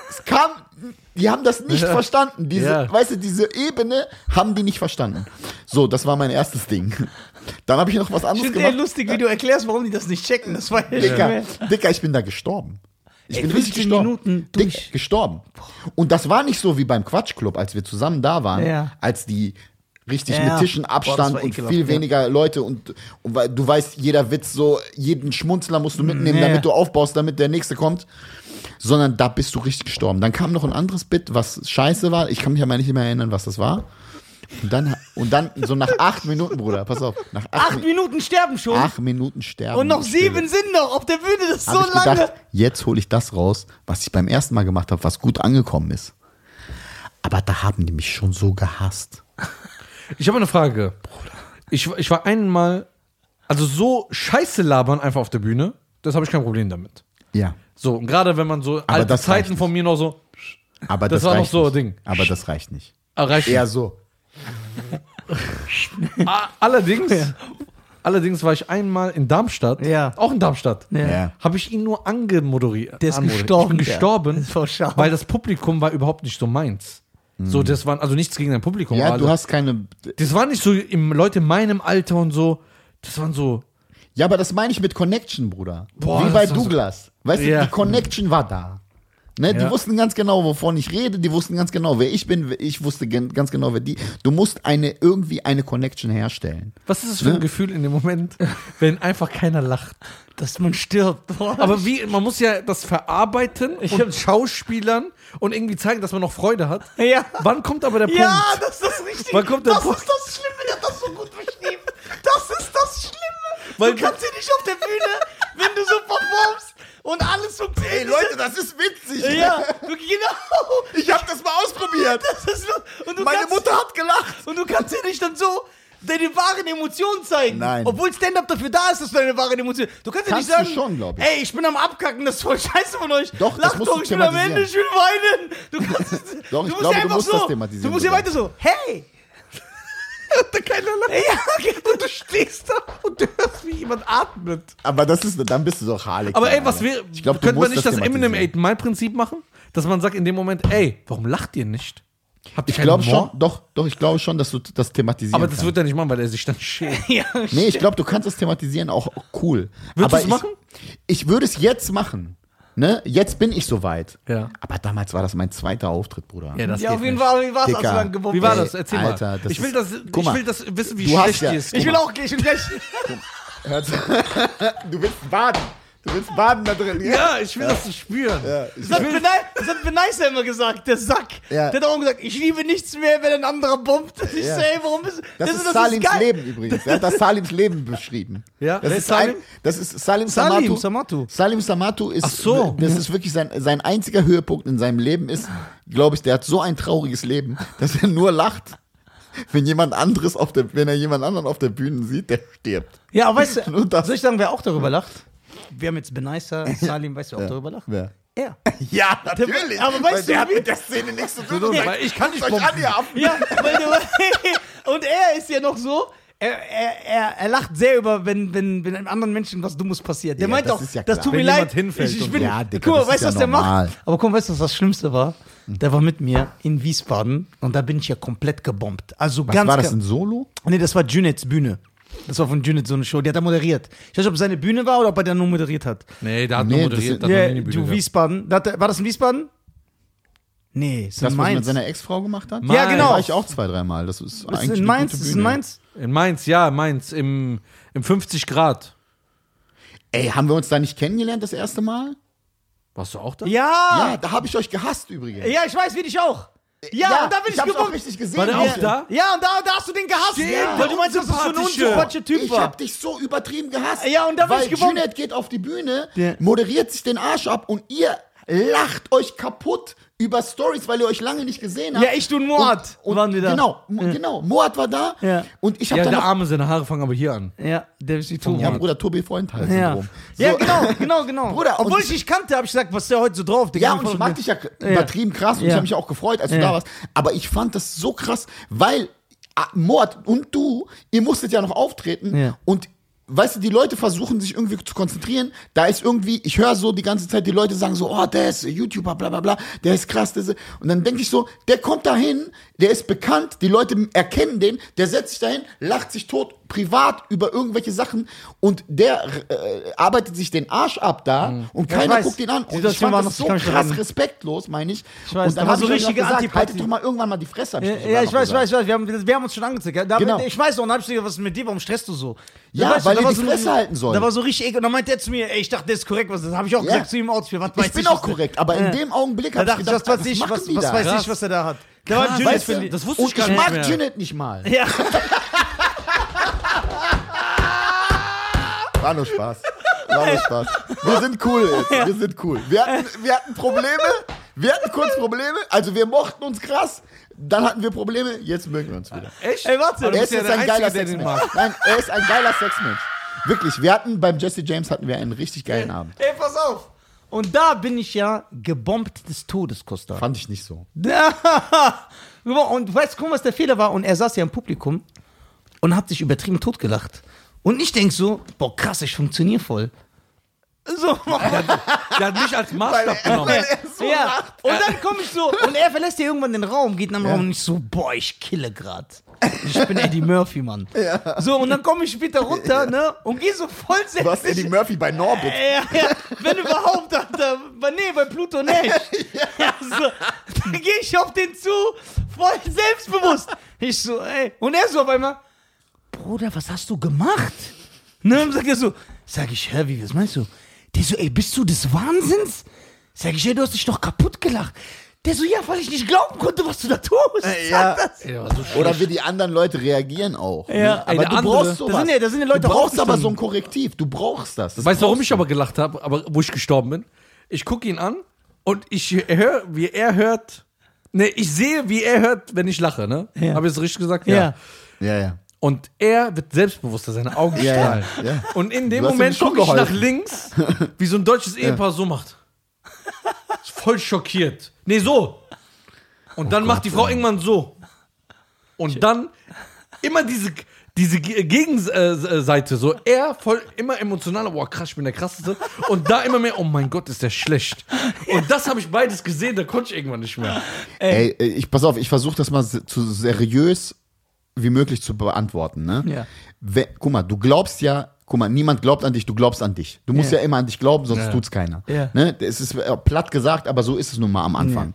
es kam, die haben das nicht verstanden. Diese, Ja. weißt du, diese Ebene haben die nicht verstanden. So, das war mein erstes Ding. Dann habe ich noch was Ich anderes finde eher gemacht. lustig, wie du erklärst, warum die das nicht checken. Das war ja Dicker, Dicker, ich bin da gestorben. Ich Ey, bin richtig 15 gestorben. Minuten Dick, durch. gestorben. Und das war nicht so wie beim Quatschclub, als wir zusammen da waren, Ja. als die richtig Ja, mit ja. Tischen Boah, Abstand und viel ja. weniger Leute und, und weil du weißt, jeder Witz so, jeden Schmunzler musst du mitnehmen, Ja. damit du aufbaust, damit der nächste kommt. Sondern da bist du richtig gestorben. Dann kam noch ein anderes Bit, was scheiße war. Ich kann mich aber nicht mehr erinnern, was das war. Und dann, und dann so nach acht Minuten, Bruder, pass auf, nach acht, Acht Mi- Minuten sterben schon. acht Minuten sterben. und noch sieben sind noch auf der Bühne. Das ist so habe ich lange. gedacht, jetzt hole ich das raus, was ich beim ersten Mal gemacht habe, was gut angekommen ist. Aber da haben die mich schon so gehasst. Ich habe eine Frage. Ich, ich war einmal, also so Scheiße labern einfach auf der Bühne, das habe ich kein Problem damit. Ja. So, und gerade wenn man so alte das reicht Zeiten von mir noch so Aber Das das, war noch reicht so ein nicht. Ding. Aber das reicht nicht. erreicht. Eher so. A- Allerdings, allerdings war ich einmal in Darmstadt, Ja. auch in Darmstadt, Ja. Ja. habe ich ihn nur angemoderiert. Der ist anmoderiert. gestorben, Ich bin der. gestorben, war schade. weil das Publikum war überhaupt nicht so meins. So, das waren, also nichts gegen dein Publikum. Ja, du hast keine. das waren nicht so im, Leute in meinem Alter und so. Das waren so, Ja, aber das meine ich mit Connection, Bruder. Boah, Wie bei doch so- Douglas. Weißt Ja. du, die Connection war da. Ne, Die Ja. wussten ganz genau, wovon ich rede. Die wussten ganz genau, wer ich bin. Ich wusste ganz genau, wer die. Du musst eine irgendwie eine Connection herstellen. was ist das für ein Gefühl in dem Moment, wenn einfach keiner lacht? Dass man stirbt. Boah. Aber wie, man muss ja das verarbeiten und Schauspielern und irgendwie zeigen, dass man noch Freude hat. Ja. Wann kommt aber der Punkt? Ja, das ist das Richtige. Wann kommt der das Punkt? ist das Schlimme, der hat das so gut beschrieben. Das ist das Schlimme. Weil- du kannst ja nicht auf der Bühne, wenn du so performst und alles funktioniert. Ey, Leute, das ist witzig. Ja, du, genau. Ich habe das mal ausprobiert. Das ist, und du Meine kannst, Mutter hat gelacht. Und du kannst ja nicht dann so deine wahren Emotionen zeigen. Nein. Obwohl Stand-Up dafür da ist, dass du deine wahren Emotionen. Du kannst ja Kannst nicht du sagen, schon, glaub ich. ey, ich bin am Abkacken, das ist voll scheiße von euch. Doch, musst doch, du ich bin am Ende, ich will weinen. Du kannst, Doch, ich du musst glaube, ja du einfach musst so, das thematisieren Du musst ja weiter so, hey. Keiner lacht. Ja, okay. Und du stehst da und du hörst, wie jemand atmet. Aber das ist, dann bist du doch Harley. Aber ey, was wäre, du könnte man nicht das, Eminem thematisieren. 8 Mile Prinzip machen? Dass man sagt in dem Moment, ey, warum lacht ihr nicht? Habt ihr Ich glaube schon, doch, doch, ich glaube schon, dass du das thematisieren Aber das kannst. wird er nicht machen, weil er sich dann schämt. Ja, Nee, ich glaube, du kannst das thematisieren auch cool. Würdest du's ich, machen? Ich würde es jetzt machen. Ne? Jetzt bin ich soweit. Ja. Aber damals war das mein zweiter Auftritt, Bruder. Ja, das ja auf jeden nicht. Fall, wie war es, als du dann gebombt Wie war das? Erzähl Alter, mal. das ich will, das, ich mal. will das wissen, wie Du hast schlecht ja- die ist. Ich will auch, gleich. Hört- du willst baden. Du willst baden da drin. Ja, ich will das spüren. Ja, ich- Das hat, Benei, das hat Beneiser immer gesagt, der Sack. Ja. Der hat auch gesagt, ich liebe nichts mehr, wenn ein anderer bombt. Ich Ja. so, ey, warum ist Das, das ist das Salims geil. Leben übrigens. Er hat das Salims Leben beschrieben. Ja, das ist ist Salim? Ein, das ist Salim, Salim Samatu. Samatu. Salim Samatu ist, Ach so. das ist wirklich sein, sein einziger Höhepunkt in seinem Leben ist, glaube ich, der hat so ein trauriges Leben, dass er nur lacht, wenn jemand anderes auf der, wenn er jemand anderen auf der Bühne sieht, der stirbt. Ja, aber weißt du, das. soll ich sagen, wer auch darüber lacht? Wir haben jetzt Beneiser, Salim, weißt du, auch darüber lacht? Wer? Er. Ja, natürlich. aber weißt weil du, der hat mit der Szene nichts zu tun. Weil ich kann nicht bomben. an, ihr Affen. Ja, weil du, und er ist ja noch so, er, er, er, er lacht sehr über, wenn, wenn, wenn einem anderen Menschen was Dummes passiert. Der Ja, meint das auch, ist ja das tut mir Wenn leid. hinfällt ich, ich bin. Ja, Digga, guck mal, weißt du, was ja der normal. macht? Aber guck mal, weißt du, was das Schlimmste war? Der war mit mir in Wiesbaden und da bin ich ja komplett gebombt. Also Was ganz war das, ein Solo? Nee, das war Junets Bühne. Das war von Junet so eine Show, die hat er moderiert. Ich weiß nicht, ob es seine Bühne war oder ob er da nur moderiert hat. Nee, da hat Nee, nur das moderiert. ist- da hat die Bühne du. Wiesbaden. Da hat War das in Wiesbaden? Nee, ist in Das, was er mit Mainz. seiner Ex-Frau gemacht hat? Ja, genau. Da war ich auch zwei, dreimal. Das ist Ist eigentlich in Mainz? gute Ist in. Mainz? In Mainz, ja, Mainz, im, im 50 Grad. Ey, haben wir uns da nicht kennengelernt das erste Mal? Warst du auch da? Ja. Ja, da habe ich euch gehasst übrigens. Ja, ich weiß, wie dich auch. Ja, und da bin ich, ich hab's auch richtig gesehen. War der Ja. auch da? Ja, und da, da hast du den gehasst. Stimmt, ja, weil du meinst, dass das so ein unsympathische. unsympathischer Typ Ich war. hab dich so übertrieben gehasst. Ja, und da bin ich gebombt. Junet geht auf die Bühne, Ja. moderiert sich den Arsch ab und ihr lacht euch kaputt über Stories, weil ihr euch lange nicht gesehen habt. Ja, ich und Moat und, und waren wir da. Genau, Mo- genau. Moat war da Ja. und ich habe Ja, dann der Arme, seine Haare fangen aber hier an. Ja, der ist die Tour. ja, Bruder, Tobi Freund halt Ja. Syndrom. ja, So. genau, genau, genau. Bruder, Obwohl ich dich kannte, habe ich gesagt, was ist der heute so drauf? Digga? Ja, und ich mag dich ja übertrieben krass und Ja. ich habe mich auch gefreut, als du Ja. da warst. Aber ich fand das so krass, weil ah, Mord und du, ihr musstet ja noch auftreten Ja. und Weißt du, die Leute versuchen sich irgendwie zu konzentrieren. Da ist irgendwie, ich höre so die ganze Zeit, die Leute sagen so, oh, der ist YouTuber, bla bla bla, der ist krass. Der ist, und dann denke ich so, der kommt dahin, der ist bekannt, die Leute erkennen den, der setzt sich dahin, lacht sich tot, privat über irgendwelche Sachen und der äh, arbeitet sich den Arsch ab da und Mhm. Ja, ich keiner guckt ihn an. Und ich fand war das noch- so krass erinnern. respektlos, meine ich. Ich weiß, und da dann war habe so richtige gesagt, Antipathie. haltet doch mal irgendwann mal die Fresse. Ja, ja, ich weiß, ich gesagt. weiß, ich weiß. Wir haben, wir haben uns schon angezeigt. Da, Genau. Ich weiß noch, und dann hab ich gesagt, was ist mit dir, warum stresst du so? Ja, weißt du, weil war die Fresse halten sollt. Da war so richtig ekel. Und dann meinte er zu mir, ey, ich dachte, der ist korrekt. Was, das habe ich auch Ja. gesagt zu ihm im Outfit. Was weiß Ich bin was auch korrekt, aber in Ja. dem Augenblick habe ich dachte ich, gedacht, was weiß ich, machen was, die was da? weiß ich, was er da hat. Da war Krass. Julius, Weißt du, ich. das wusste und ich gar ich nicht mag mehr. Janet nicht mal. Ja. War nur Spaß. War nur Spaß. Wir sind cool jetzt. Wir sind cool. Wir hatten, wir hatten Probleme. Wir hatten kurz Probleme. Also wir mochten uns krass. Dann hatten wir Probleme. Jetzt mögen wir uns wieder. Echt? Ey, warte. Er ist ja jetzt ein geiler Sexmensch. mag. Nein, er ist ein geiler Sexmensch. Wirklich. Wir hatten beim Jesse James hatten wir einen richtig geilen Abend. Ey, pass auf. Und da bin ich ja gebombt des Todes, Costa. Fand ich nicht so. und weißt du, was der Fehler war? Und er saß ja im Publikum und hat sich übertrieben totgelacht. Und ich denk so, boah, krass, ich funktioniere voll. So, Der hat mich als Maßstab genommen. ja. Und dann komme ich so, und er verlässt ja irgendwann den Raum, geht in den Raum und ich so, boah, ich kille grad. Ich bin Eddie Murphy, Mann. So, und dann komme ich später runter, ne, und gehe so voll Du hast Eddie. Murphy bei Norbit. Ja, ja, wenn überhaupt, bei- nee, bei Pluto Nash. ja. so, dann gehe ich auf den zu, voll selbstbewusst. Ich so, ey, und er so auf einmal, Bruder, was hast du gemacht? Ne, und sag er so, sag ich, hä, wie, was meinst du? Der so, ey, bist du des Wahnsinns? Sag ich, ey, du hast dich doch kaputt gelacht. Der so, ja, weil ich nicht glauben konnte, was du da tust. ja. Sag das. Ey, so Oder wie die anderen Leute reagieren auch. Ja. ne? Ey, Aber der du andere- brauchst sowas. Da sind ja- da sind ja Leute du brauchst aber so ein Korrektiv. Du brauchst das. das Weißt du, warum ich aber gelacht habe, aber wo ich gestorben bin? Ich gucke ihn an und ich höre, wie er hört. Ne, ich sehe, wie er hört, wenn ich lache, ne? Ja. Habe ich es richtig gesagt? Ja. du. Ja, ja. Und er wird selbstbewusster, seine Augen Ja, strahlen. ja, ja. Und in dem Moment gucke ich nach links, wie so ein deutsches Ehepaar so macht. Voll schockiert. Nee, so. Und dann macht die Frau irgendwann so. Und dann immer diese, diese Ge- Gegenseite, so er voll immer emotionaler, boah krass, ich bin der krasseste. Und da immer mehr, oh mein Gott, ist der schlecht. Und das habe ich beides gesehen, da konnte ich irgendwann nicht mehr. Ey, ich pass auf, ich versuche das mal zu seriös wie möglich zu beantworten. Ne? Ja. Guck mal, du glaubst ja, guck mal, niemand glaubt an dich, du glaubst an dich. Du musst Ja. ja, immer an dich glauben, sonst Ja. tut's keiner. Ja. Ne? Es ist äh, platt gesagt, aber so ist es nun mal am Anfang.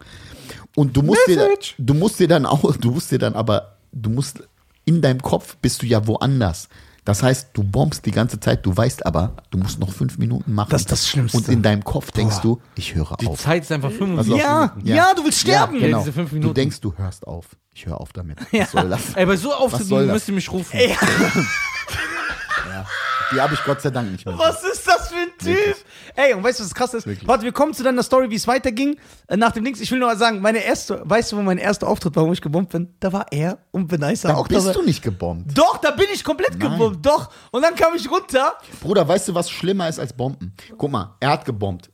Und du musst dir, du musst dir dann auch, du musst dir dann aber, du musst in deinem Kopf bist du ja woanders. Das heißt, du bombst die ganze Zeit, du weißt aber, du musst noch fünf Minuten machen. Das ist das Schlimmste. Und in deinem Kopf denkst du, ich höre Die auf. Zeit ist einfach 75 Ja, Minuten. ja, du willst sterben. Ja, genau. diese fünf Du Minuten. denkst, du hörst auf. Ich höre auf damit. Ja. Was soll das? Ey, bei so das? müsst ihr mich rufen. Die habe ich Gott sei Dank nicht mehr. Was ist das für ein Typ? Ey, und weißt du, was krass ist? Warte, wir kommen zu deiner Story, wie es weiterging. Äh, Nach dem Links, ich will nur mal sagen, meine erste, weißt du, wo mein erster Auftritt war, wo ich gebombt bin? Da war er und Benicer Da auch bist du nicht gebombt. Doch, da bin ich komplett Nein. gebombt, doch. Und dann kam ich runter. Bruder, weißt du, was schlimmer ist als Bomben? Guck mal, er hat gebombt.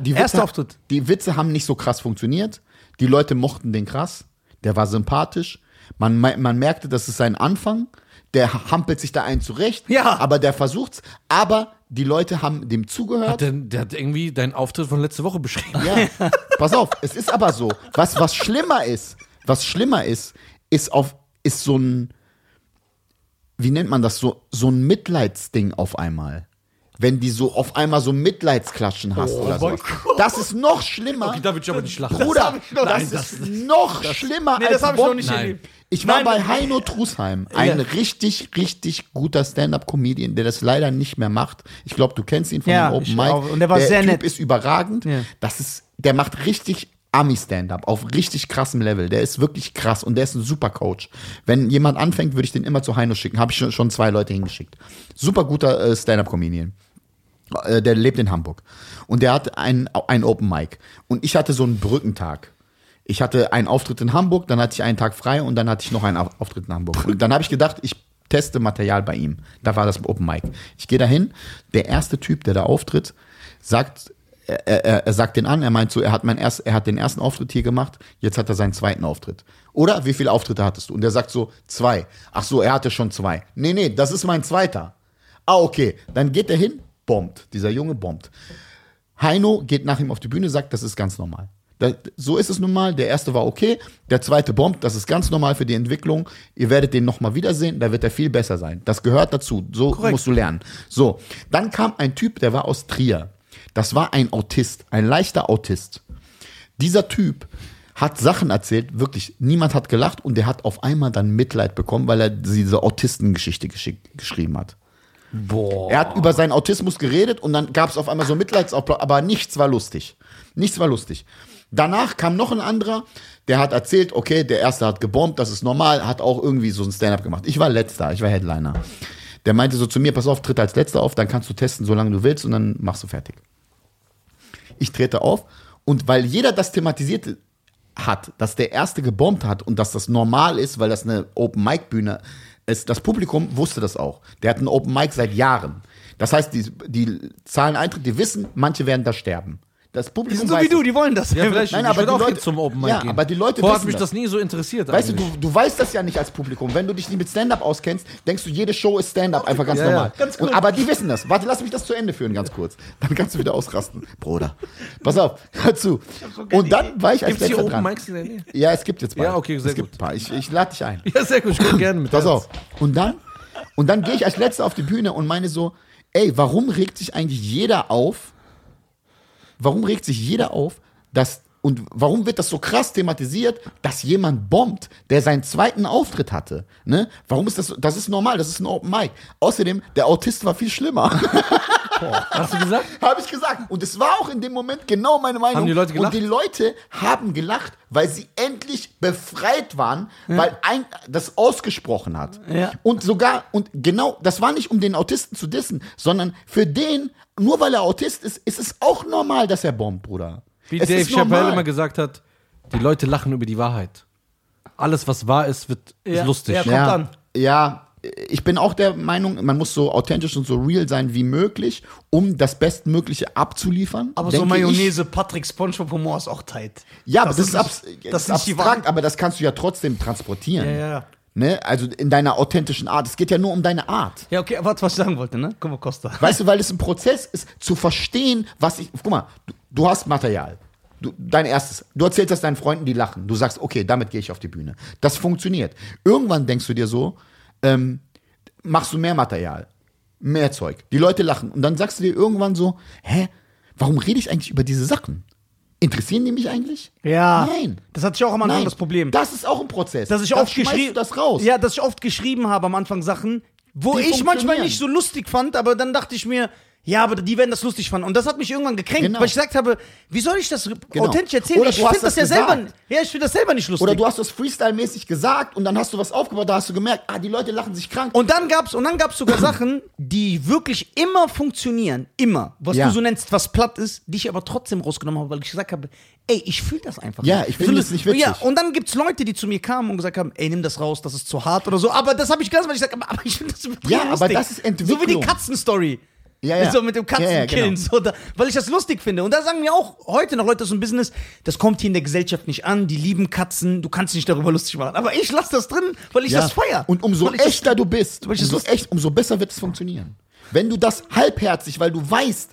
Die Erster Witze, Auftritt. Die Witze haben nicht so krass funktioniert. Die Leute mochten den krass. Der war sympathisch. Man, man merkte, das ist sein Anfang. Der hampelt sich da einen zurecht, Ja. aber der versucht's. Aber die Leute haben dem zugehört. Der, der hat irgendwie deinen Auftritt von letzte Woche beschrieben. Ja, pass auf, es ist aber so. Was, was schlimmer ist, was schlimmer ist, ist auf, ist so ein, wie nennt man das, so, so ein Mitleidsding auf einmal. Wenn die so auf einmal so Mitleidsklatschen hast oder so. Das ist noch schlimmer. Okay, da würde ich aber nicht lachen. Bruder, hab ich noch- das, Nein, das- ist noch schlimmer Nee, als das habe ich noch nicht erlebt. Ich war Nein, bei Heino Trusheim, ein richtig, richtig guter Stand-Up-Comedian, der das leider nicht mehr macht. Ich glaube, du kennst ihn von Ja, dem Open Mic. auch. Und der war der sehr typ nett. ist überragend. Ja. Das ist, der macht richtig Ami-Stand-Up auf richtig krassem Level. Der ist wirklich krass und der ist ein super Coach. Wenn jemand anfängt, würde ich den immer zu Heino schicken. Habe ich schon, schon zwei Leute hingeschickt. Super guter äh, Stand-Up-Comedian. Äh, der lebt in Hamburg. Und der hat ein, ein Open Mic. Und ich hatte so einen Brückentag. Ich hatte einen Auftritt in Hamburg, dann hatte ich einen Tag frei und dann hatte ich noch einen Auf- Auftritt in Hamburg. Und dann habe ich gedacht, ich teste Material bei ihm. Da war das Open Mic. Ich gehe dahin, der erste Typ, der da auftritt, sagt, er, er, er sagt den an, er meint so, er hat, mein erst, er hat den ersten Auftritt hier gemacht, jetzt hat er seinen zweiten Auftritt. Oder wie viele Auftritte hattest du? Und der sagt so, zwei. Ach so, er hatte schon zwei. Nee, nee, das ist mein zweiter. Ah, okay. Dann geht er hin, bombt. Dieser Junge bombt. Heino geht nach ihm auf die Bühne, sagt, das ist ganz normal. Da, so ist es nun mal. Der erste war okay, der zweite bombt. Das ist ganz normal für die Entwicklung. Ihr werdet den nochmal wiedersehen, da wird er viel besser sein. Das gehört dazu. So musst du lernen. So, dann kam ein Typ, der war aus Trier. Das war ein Autist, ein leichter Autist. Dieser Typ hat Sachen erzählt, wirklich, niemand hat gelacht und der hat auf einmal dann Mitleid bekommen, weil er diese Autistengeschichte geschrieben hat. Boah. Er hat über seinen Autismus geredet und dann gab es auf einmal so Mitleidsapplaus, aber nichts war lustig. Nichts war lustig. Danach kam noch ein anderer, der hat erzählt, okay, der erste hat gebombt, das ist normal, hat auch irgendwie so ein Stand-up gemacht. Ich war letzter, ich war Headliner. Der meinte so zu mir, pass auf, tritt als letzter auf, dann kannst du testen, solange du willst und dann machst du fertig. Ich trete auf und weil jeder das thematisiert hat, dass der erste gebombt hat und dass das normal ist, weil das eine Open Mic Bühne ist, das Publikum wusste das auch. Der hat einen Open Mic seit Jahren. Das heißt, die, die zahlen Eintritt, die wissen, manche werden da sterben. Das Die Publikum sind so weiß wie du, die wollen das. Ja, vielleicht, Nein, ich aber die auch Leute- zum Open Mic Ja, gehen. aber die Leute Vorher hat mich das. das nie so interessiert. Weißt du, eigentlich. du, du weißt das ja nicht als Publikum. Wenn du dich nicht mit Stand-up auskennst, denkst du, jede Show ist Stand-up, einfach ganz Ja, ja. normal. Ganz Und, kurz. aber die wissen das. Warte, lass mich das zu Ende führen, ganz kurz. Dann kannst du wieder ausrasten. Bruder. Pass auf, hör zu. Und dann war ich als Gibt es hier letzter Open dran. Mics in der Nähe? Ja, es gibt jetzt bald. Ja, okay, sehr es gibt gut. ein paar. Ich, ich lade dich ein. Ja, sehr gut, ich komme gerne mit. Pass auf. Und dann, und dann gehe ich als letzter auf die Bühne und meine so, ey, warum regt sich eigentlich jeder auf? Warum regt sich jeder auf, dass und warum wird das so krass thematisiert, dass jemand bombt, der seinen zweiten Auftritt hatte? Ne? Warum ist das so? Das ist normal, das ist ein Open Mic. Außerdem, der Autist war viel schlimmer. Hast du gesagt? Habe ich gesagt. Und es war auch in dem Moment genau meine Meinung. Haben die Leute gelacht? Und die Leute haben gelacht, weil sie endlich befreit waren, weil ein das ausgesprochen hat. Ja. Und sogar, und genau, das war nicht, um den Autisten zu dissen, sondern für den, nur weil er Autist ist, ist es auch normal, dass er bombt, Bruder. Wie es Dave Chappelle immer gesagt hat, die Leute lachen über die Wahrheit. Alles, was wahr ist, wird Ja. ist lustig. Ja, kommt ja, an. Ja, ich bin auch der Meinung, man muss so authentisch und so real sein wie möglich, um das Bestmögliche abzuliefern. Aber so denke ich. Mayonnaise, Patrick Spongebob Humor ist auch tight. Ja, aber das, ist, nicht- abs das das ist abstrakt, aber das kannst du ja trotzdem transportieren. Ja, ja. Ne? Also in deiner authentischen Art. Es geht ja nur um deine Art. Ja, okay, warte, was ich sagen wollte, ne? Guck mal, Costa. Weißt du, weil es ein Prozess ist, zu verstehen, was ich. Guck mal, du, du hast Material. Du, dein erstes. Du erzählst das deinen Freunden, die lachen. Du sagst, okay, damit gehe ich auf die Bühne. Das funktioniert. Irgendwann denkst du dir so, ähm, machst du mehr Material, mehr Zeug. Die Leute lachen. Und dann sagst du dir irgendwann so, hä, warum rede ich eigentlich über diese Sachen? Interessieren die mich eigentlich? Ja. Nein. Das hatte ich auch am Anfang Nein, das Problem. Das ist auch ein Prozess. dass ich Dann oft geschrieben das raus. Ja, dass ich oft geschrieben habe am Anfang Sachen, wo Die ich manchmal nicht so lustig fand, aber dann dachte ich mir, ja, aber die werden das lustig fanden. Und das hat mich irgendwann gekränkt, Genau. weil ich gesagt habe, wie soll ich das authentisch erzählen? Oder ich finde das, das ja selber, ja, ich finde das selber nicht lustig. Oder du hast das Freestyle-mäßig gesagt und dann hast du was aufgebaut, da hast du gemerkt, ah, die Leute lachen sich krank. und dann gab's und dann gab's sogar Sachen, die wirklich immer funktionieren, immer, was Ja. du so nennst, was platt ist, die ich aber trotzdem rausgenommen habe, weil ich gesagt habe, ey, ich fühle das einfach. Ja, nicht. ich finde So, das nicht witzig. Ja, und dann gibt's Leute, die zu mir kamen und gesagt haben, ey, nimm das raus, das ist zu hart oder so. Aber das habe ich gelassen, weil ich gesagt habe, aber ich finde das Ja, aber lustig. das ist So wie die Entwicklung. Katzenstory. Ja, ja. So mit dem Katzenkillen, Ja, ja, genau. so da, weil ich das lustig finde. Und da sagen wir auch heute noch Leute aus dem Business, das kommt hier in der Gesellschaft nicht an, die lieben Katzen, du kannst dich nicht darüber lustig machen. Aber ich lasse das drin, weil ich Ja. das feier. Und umso ich das- echter du bist, umso, echt, umso besser wird es funktionieren. Wenn du das halbherzig, weil du weißt,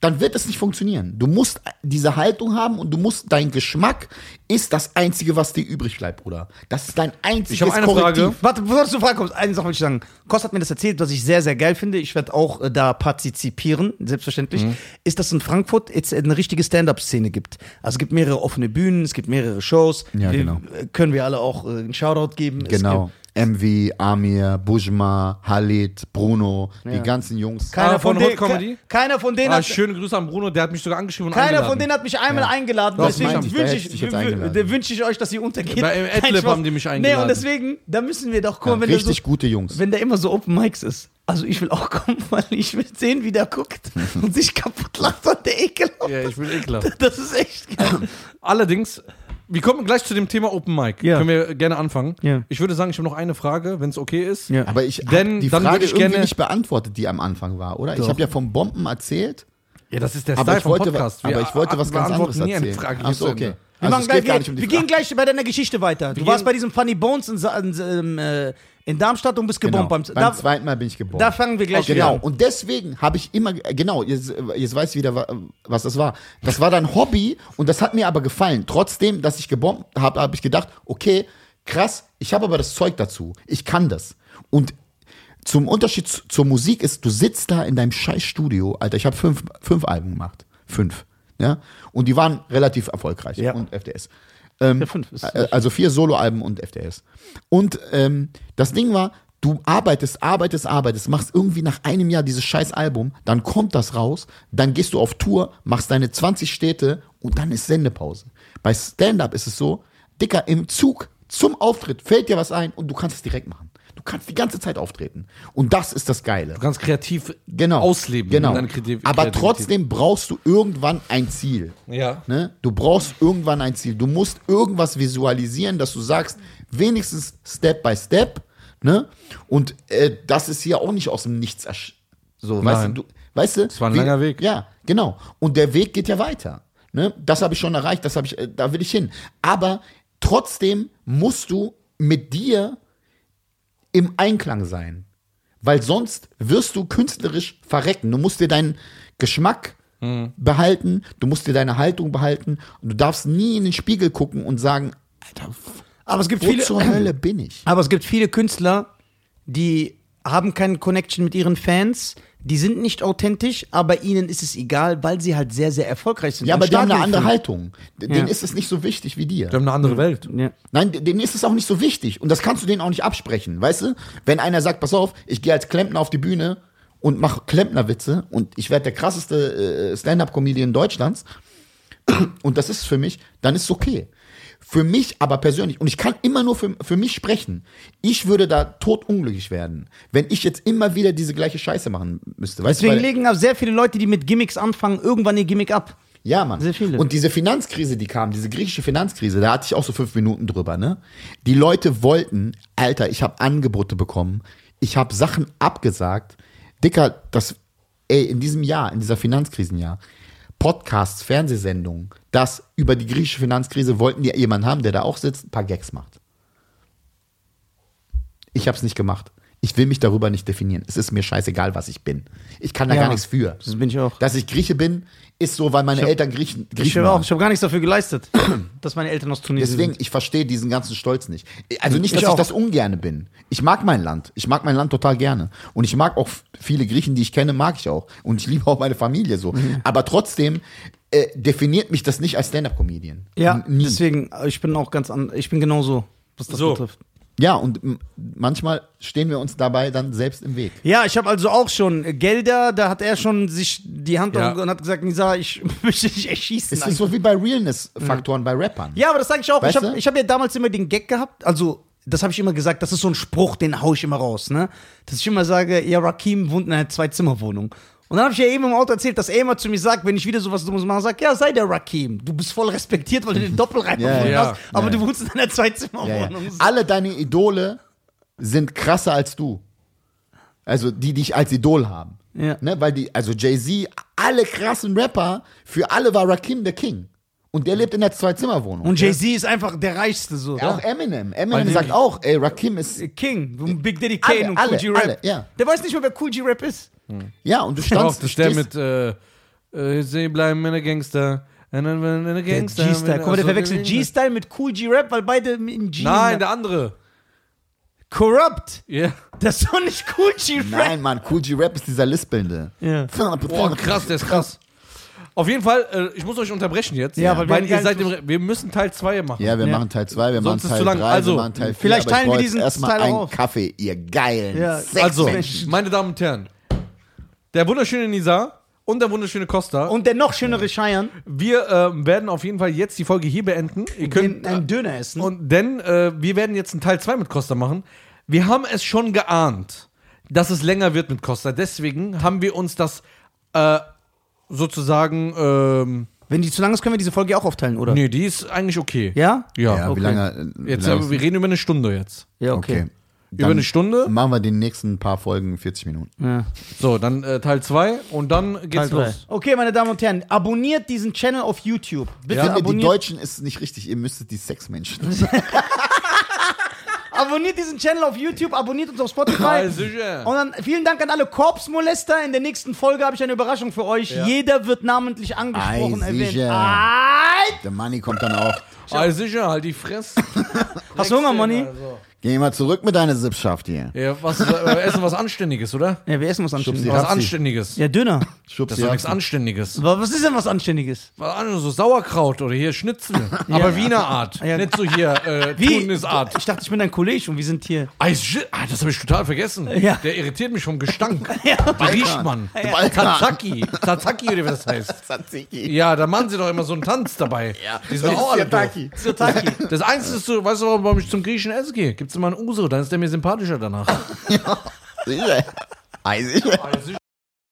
dann wird es nicht funktionieren. Du musst diese Haltung haben und du musst, dein Geschmack ist das Einzige, was dir übrig bleibt, Bruder. Das ist dein einziges Ich hab eine Korrektiv. Frage. Warte, bevor du zur Frage kommst, eine Sache wollte ich sagen. Kost hat mir das erzählt, was ich sehr, sehr geil finde. Ich werde auch äh, da partizipieren, selbstverständlich. Mhm. Ist, dass in Frankfurt jetzt eine richtige Stand-Up-Szene gibt. Also es gibt mehrere offene Bühnen, es gibt mehrere Shows. Ja, wir, genau. Können wir alle auch äh, einen Shoutout geben. Es Genau. MV, Amir, Bujma, Halit, Bruno, Ja. die ganzen Jungs. Keiner, Ah, von von Comedy? ke- keiner von denen Ah, hat, schöne Grüße an Bruno, der hat mich sogar angeschrieben und keiner eingeladen. von denen hat mich einmal eingeladen. Das deswegen ich, wünsche ich, dich jetzt wü- eingeladen. wü- wünsche ich euch, dass ihr untergeht. Bei Nein, Adlib haben die mich Nee, eingeladen. und deswegen, da müssen wir doch kommen, Ja, wenn der richtig so, gute Jungs. wenn der immer so Open Mics ist. Also ich will auch kommen, weil ich will sehen, wie der guckt und sich kaputt lacht und der ekelhaft. Ja, ich will ekelhaft. Das ist echt geil. Allerdings, wir kommen gleich zu dem Thema Open Mic. Ja. Können wir gerne anfangen. Ja. Ich würde sagen, ich habe noch eine Frage, wenn es okay ist. Ja. Aber ich habe die dann Frage ich irgendwie gerne- nicht beantwortet, die am Anfang war, oder? Ich Doch. habe ja vom Bomben erzählt. Ja, das ist der Aber Style ich vom wollte, Podcast. aber ich wollte was ganz anderes erzählen. Frage. Ach so, okay. Wir, Also machen nicht um wir gehen gleich bei deiner Geschichte weiter. Du Wir warst bei diesem Funny Bones in, in, ähm, äh, in Darmstadt und bist gebombt. Genau. Beim, Beim da, zweiten Mal bin ich geboren. da fangen wir gleich wieder Genau, an. und deswegen habe ich immer, genau, jetzt, jetzt weiß ich wieder, wa- was das war. Das war dein Hobby und das hat mir aber gefallen. Trotzdem, dass ich gebombt habe, habe ich gedacht, okay, krass, ich habe aber das Zeug dazu. Ich kann das. Und zum Unterschied zu, zur Musik ist, du sitzt da in deinem scheiß Studio, Alter, ich habe fünf, fünf Alben gemacht. Fünf. Ja? Und die waren relativ erfolgreich. Ja. Und FDS. Ähm, Ja, fünf ist- äh, also vier Soloalben und FDS. Und ähm, das Ding war, du arbeitest, arbeitest, arbeitest, machst irgendwie nach einem Jahr dieses scheiß Album, dann kommt das raus, dann gehst du auf Tour, machst deine 20 Städte und dann ist Sendepause. Bei Stand-Up ist es so, Dicker, im Zug zum Auftritt fällt dir was ein und du kannst es direkt machen. Du kannst die ganze Zeit auftreten. Und das ist das Geile. Du kannst kreativ Genau. ausleben. Genau. Aber trotzdem brauchst du irgendwann ein Ziel. Ja. Ne? Du brauchst irgendwann ein Ziel. Du musst irgendwas visualisieren, dass du sagst, wenigstens Step by Step. Ne? Und äh, das ist hier auch nicht aus dem Nichts. So, weißt du, du, weißt du? Es war ein langer Weg. Ja, genau. Und der Weg geht ja weiter. Ne? Das habe ich schon erreicht, das habe ich, äh, da will ich hin. Aber trotzdem musst du mit dir im Einklang sein. Weil sonst wirst du künstlerisch verrecken. Du musst dir deinen Geschmack Mhm. behalten, du musst dir deine Haltung behalten und du darfst nie in den Spiegel gucken und sagen, Alter, Aber es gibt wo viele, zur Hölle bin ich? aber es gibt viele Künstler, die haben keine Connection mit ihren Fans. Die sind nicht authentisch, aber ihnen ist es egal, weil sie halt sehr, sehr erfolgreich sind. Ja, aber die haben eine andere. Haltung. Denen Ja. ist es nicht so wichtig wie dir. Wir haben eine andere Welt. Ja. Nein, denen ist es auch nicht so wichtig. Und das kannst du denen auch nicht absprechen. Weißt du? Wenn einer sagt, pass auf, ich gehe als Klempner auf die Bühne und mache Klempnerwitze und ich werde der krasseste äh, Stand-up-Comedian Deutschlands und das ist für mich, dann ist es okay. Für mich aber persönlich, und ich kann immer nur für, für mich sprechen, ich würde da totunglücklich werden, wenn ich jetzt immer wieder diese gleiche Scheiße machen müsste. Weißt du, Deswegen weil- legen auch sehr viele Leute, die mit Gimmicks anfangen, irgendwann ihr Gimmick ab. Ja, Mann. Sehr viele. Und diese Finanzkrise, die kam, diese griechische Finanzkrise, da hatte ich auch so fünf Minuten drüber, ne? Die Leute wollten, Alter, ich habe Angebote bekommen, ich habe Sachen abgesagt. Dicker, das, ey, in diesem Jahr, in dieser Finanzkrisenjahr, Podcasts, Fernsehsendungen, das über die griechische Finanzkrise wollten die jemanden haben, der da auch sitzt, ein paar Gags macht. Ich habe es nicht gemacht. Ich will mich darüber nicht definieren. Es ist mir scheißegal, was ich bin. Ich kann da Ja, gar nichts für. das bin ich auch. Dass ich Grieche bin, ist so, weil meine hab- Eltern Griechen, Ich Griechen auch, waren. ich habe gar nichts dafür geleistet, dass meine Eltern aus Tunesien Deswegen, sind. ich verstehe diesen ganzen Stolz nicht. Also nicht, Ich dass ich, auch. das ungerne bin. Ich mag mein Land. Ich mag mein Land total gerne. Und ich mag auch viele Griechen, die ich kenne, mag ich auch. Und ich liebe auch meine Familie so. Mhm. Aber trotzdem äh, definiert mich das nicht als Stand-Up-Comedian. Ja, N- Nie. deswegen, äh, ich bin auch ganz an, ich bin genauso, was das So. betrifft. Ja, und manchmal stehen wir uns dabei dann selbst im Weg. Ja, ich habe also auch schon Gelder, da hat er schon sich die Hand Ja. und hat gesagt, Nisa, ich möchte dich erschießen. Es ist so wie bei Realness-Faktoren bei Rappern. ja, aber das sage ich auch. Weißt ich habe hab ja damals immer den Gag gehabt, also das habe ich immer gesagt, das ist so ein Spruch, den hau ich immer raus, ne? Dass ich immer sage, ja, Rakim wohnt in einer Zwei-Zimmer-Wohnung. Und dann habe ich ja eben im Auto erzählt, dass er immer zu mir sagt, wenn ich wieder sowas Dummes mache, sagt, ja, sei der Rakim. Du bist voll respektiert, weil du den Doppelreiter Ja, gefunden ja. hast, aber Ja, du ja. wohnst in einer Ja, ja. Zwei-Zimmer-Wohnung. Alle deine Idole sind krasser als du. Also die dich als Idol haben. Ja. Ne, weil die, also Jay-Z, alle krassen Rapper, für alle war Rakim der King. Und der lebt in der Zwei-Zimmer-Wohnung. Und Jay-Z ist einfach der Reichste so. Auch Eminem. Eminem Weil sagt die- auch, ey, Rakim ist. King, Big Daddy Alle, Kane und alle, Cool G-Rap. ja. Der weiß nicht mehr, wer Cool G-Rap ist. Ja, und du Auch, standst. das ist der mit, äh, äh, sie bleiben in der Gangster. In der Der Gangster. G-Style. Guck mal, der Achso, verwechselt G-Style mit Cool G-Rap, weil beide in G. Nein, der andere. Corrupt. Ja. Das ist doch nicht Cool G-Rap. Nein, Mann, Cool G-Rap ist dieser Lispelnde. Ja. Boah, krass, der ist krass. Auf jeden Fall, äh, ich muss euch unterbrechen jetzt. Ja, weil wir weil ihr seid im, wir müssen Teil 2 machen. Ja, wir Ja. machen Teil 2, wir Sonst machen Teil zu lang. 3, Also, wir machen Teil 4. vielleicht teilen wir diesen erstmal Teil einen auf. Kaffee, ihr geilen Ja. Sex Also, Menschen. meine Damen und Herren, der wunderschöne Nisa und der wunderschöne Costa. Und der noch schönere Cheyenne, wir äh, werden auf jeden Fall jetzt die Folge hier beenden. Ihr könnt, einen Döner essen. und denn äh, wir werden jetzt einen Teil 2 mit Costa machen. Wir haben es schon geahnt, dass es länger wird mit Costa. Deswegen haben wir uns das äh, sozusagen. Ähm, Wenn die zu lang ist, können wir diese Folge auch aufteilen, oder? nee, die ist eigentlich okay. Ja? Ja. ja, okay. wie lange? wie Jetzt, lange äh, wir reden über eine Stunde jetzt. Ja, okay. okay. Über eine Stunde. Machen wir die nächsten paar Folgen 40 Minuten. Ja. So, dann äh, Teil 2 und dann geht's drei. los. Okay, meine Damen und Herren, abonniert diesen Channel auf YouTube. Bitte Ich finde, die abonniert, Deutschen ist nicht richtig, ihr müsstet die Sexmenschen. abonniert diesen Channel auf YouTube, abonniert uns auf Spotify. Ja, sicher. Und dann vielen Dank an alle Korpsmolester. In der nächsten Folge habe ich eine Überraschung für euch. Jeder wird namentlich angesprochen, Ei, erwähnt. sicher. Ei. Der Money kommt dann auch. Ah, sicher, halt die Fresse. Hast du Hunger, Money? Also. Geh mal zurück mit deiner Sippschaft hier. Ja, was, äh, essen was Anständiges, oder? Ja, wir essen was Anständiges. Was Rapsi. Anständiges. Ja, Döner. Schubs Das ist doch nichts. Anständiges. Aber Was ist denn was Anständiges? Was anderes, so Sauerkraut oder hier Schnitzel. Aber Wiener Art. Ja. Nicht so hier äh, Tunisart. Ich dachte, ich bin dein Kollege und wir sind hier. Ah, das habe ich total vergessen. Ja. Der irritiert mich vom Gestank. Ja. Der riecht man. Der Balkan. Tzatziki. Tzatziki oder wie das heißt. Tzatziki. Ja, da machen sie doch immer so einen Tanz dabei. Ja. Die sind auch alle. Sirtaki. Das Einzige ist so, weißt du, warum ich zum griechischen Essen gehe? Gibt immer einen Uso, dann ist der mir sympathischer danach. Sicher. Ei, sicher. Also,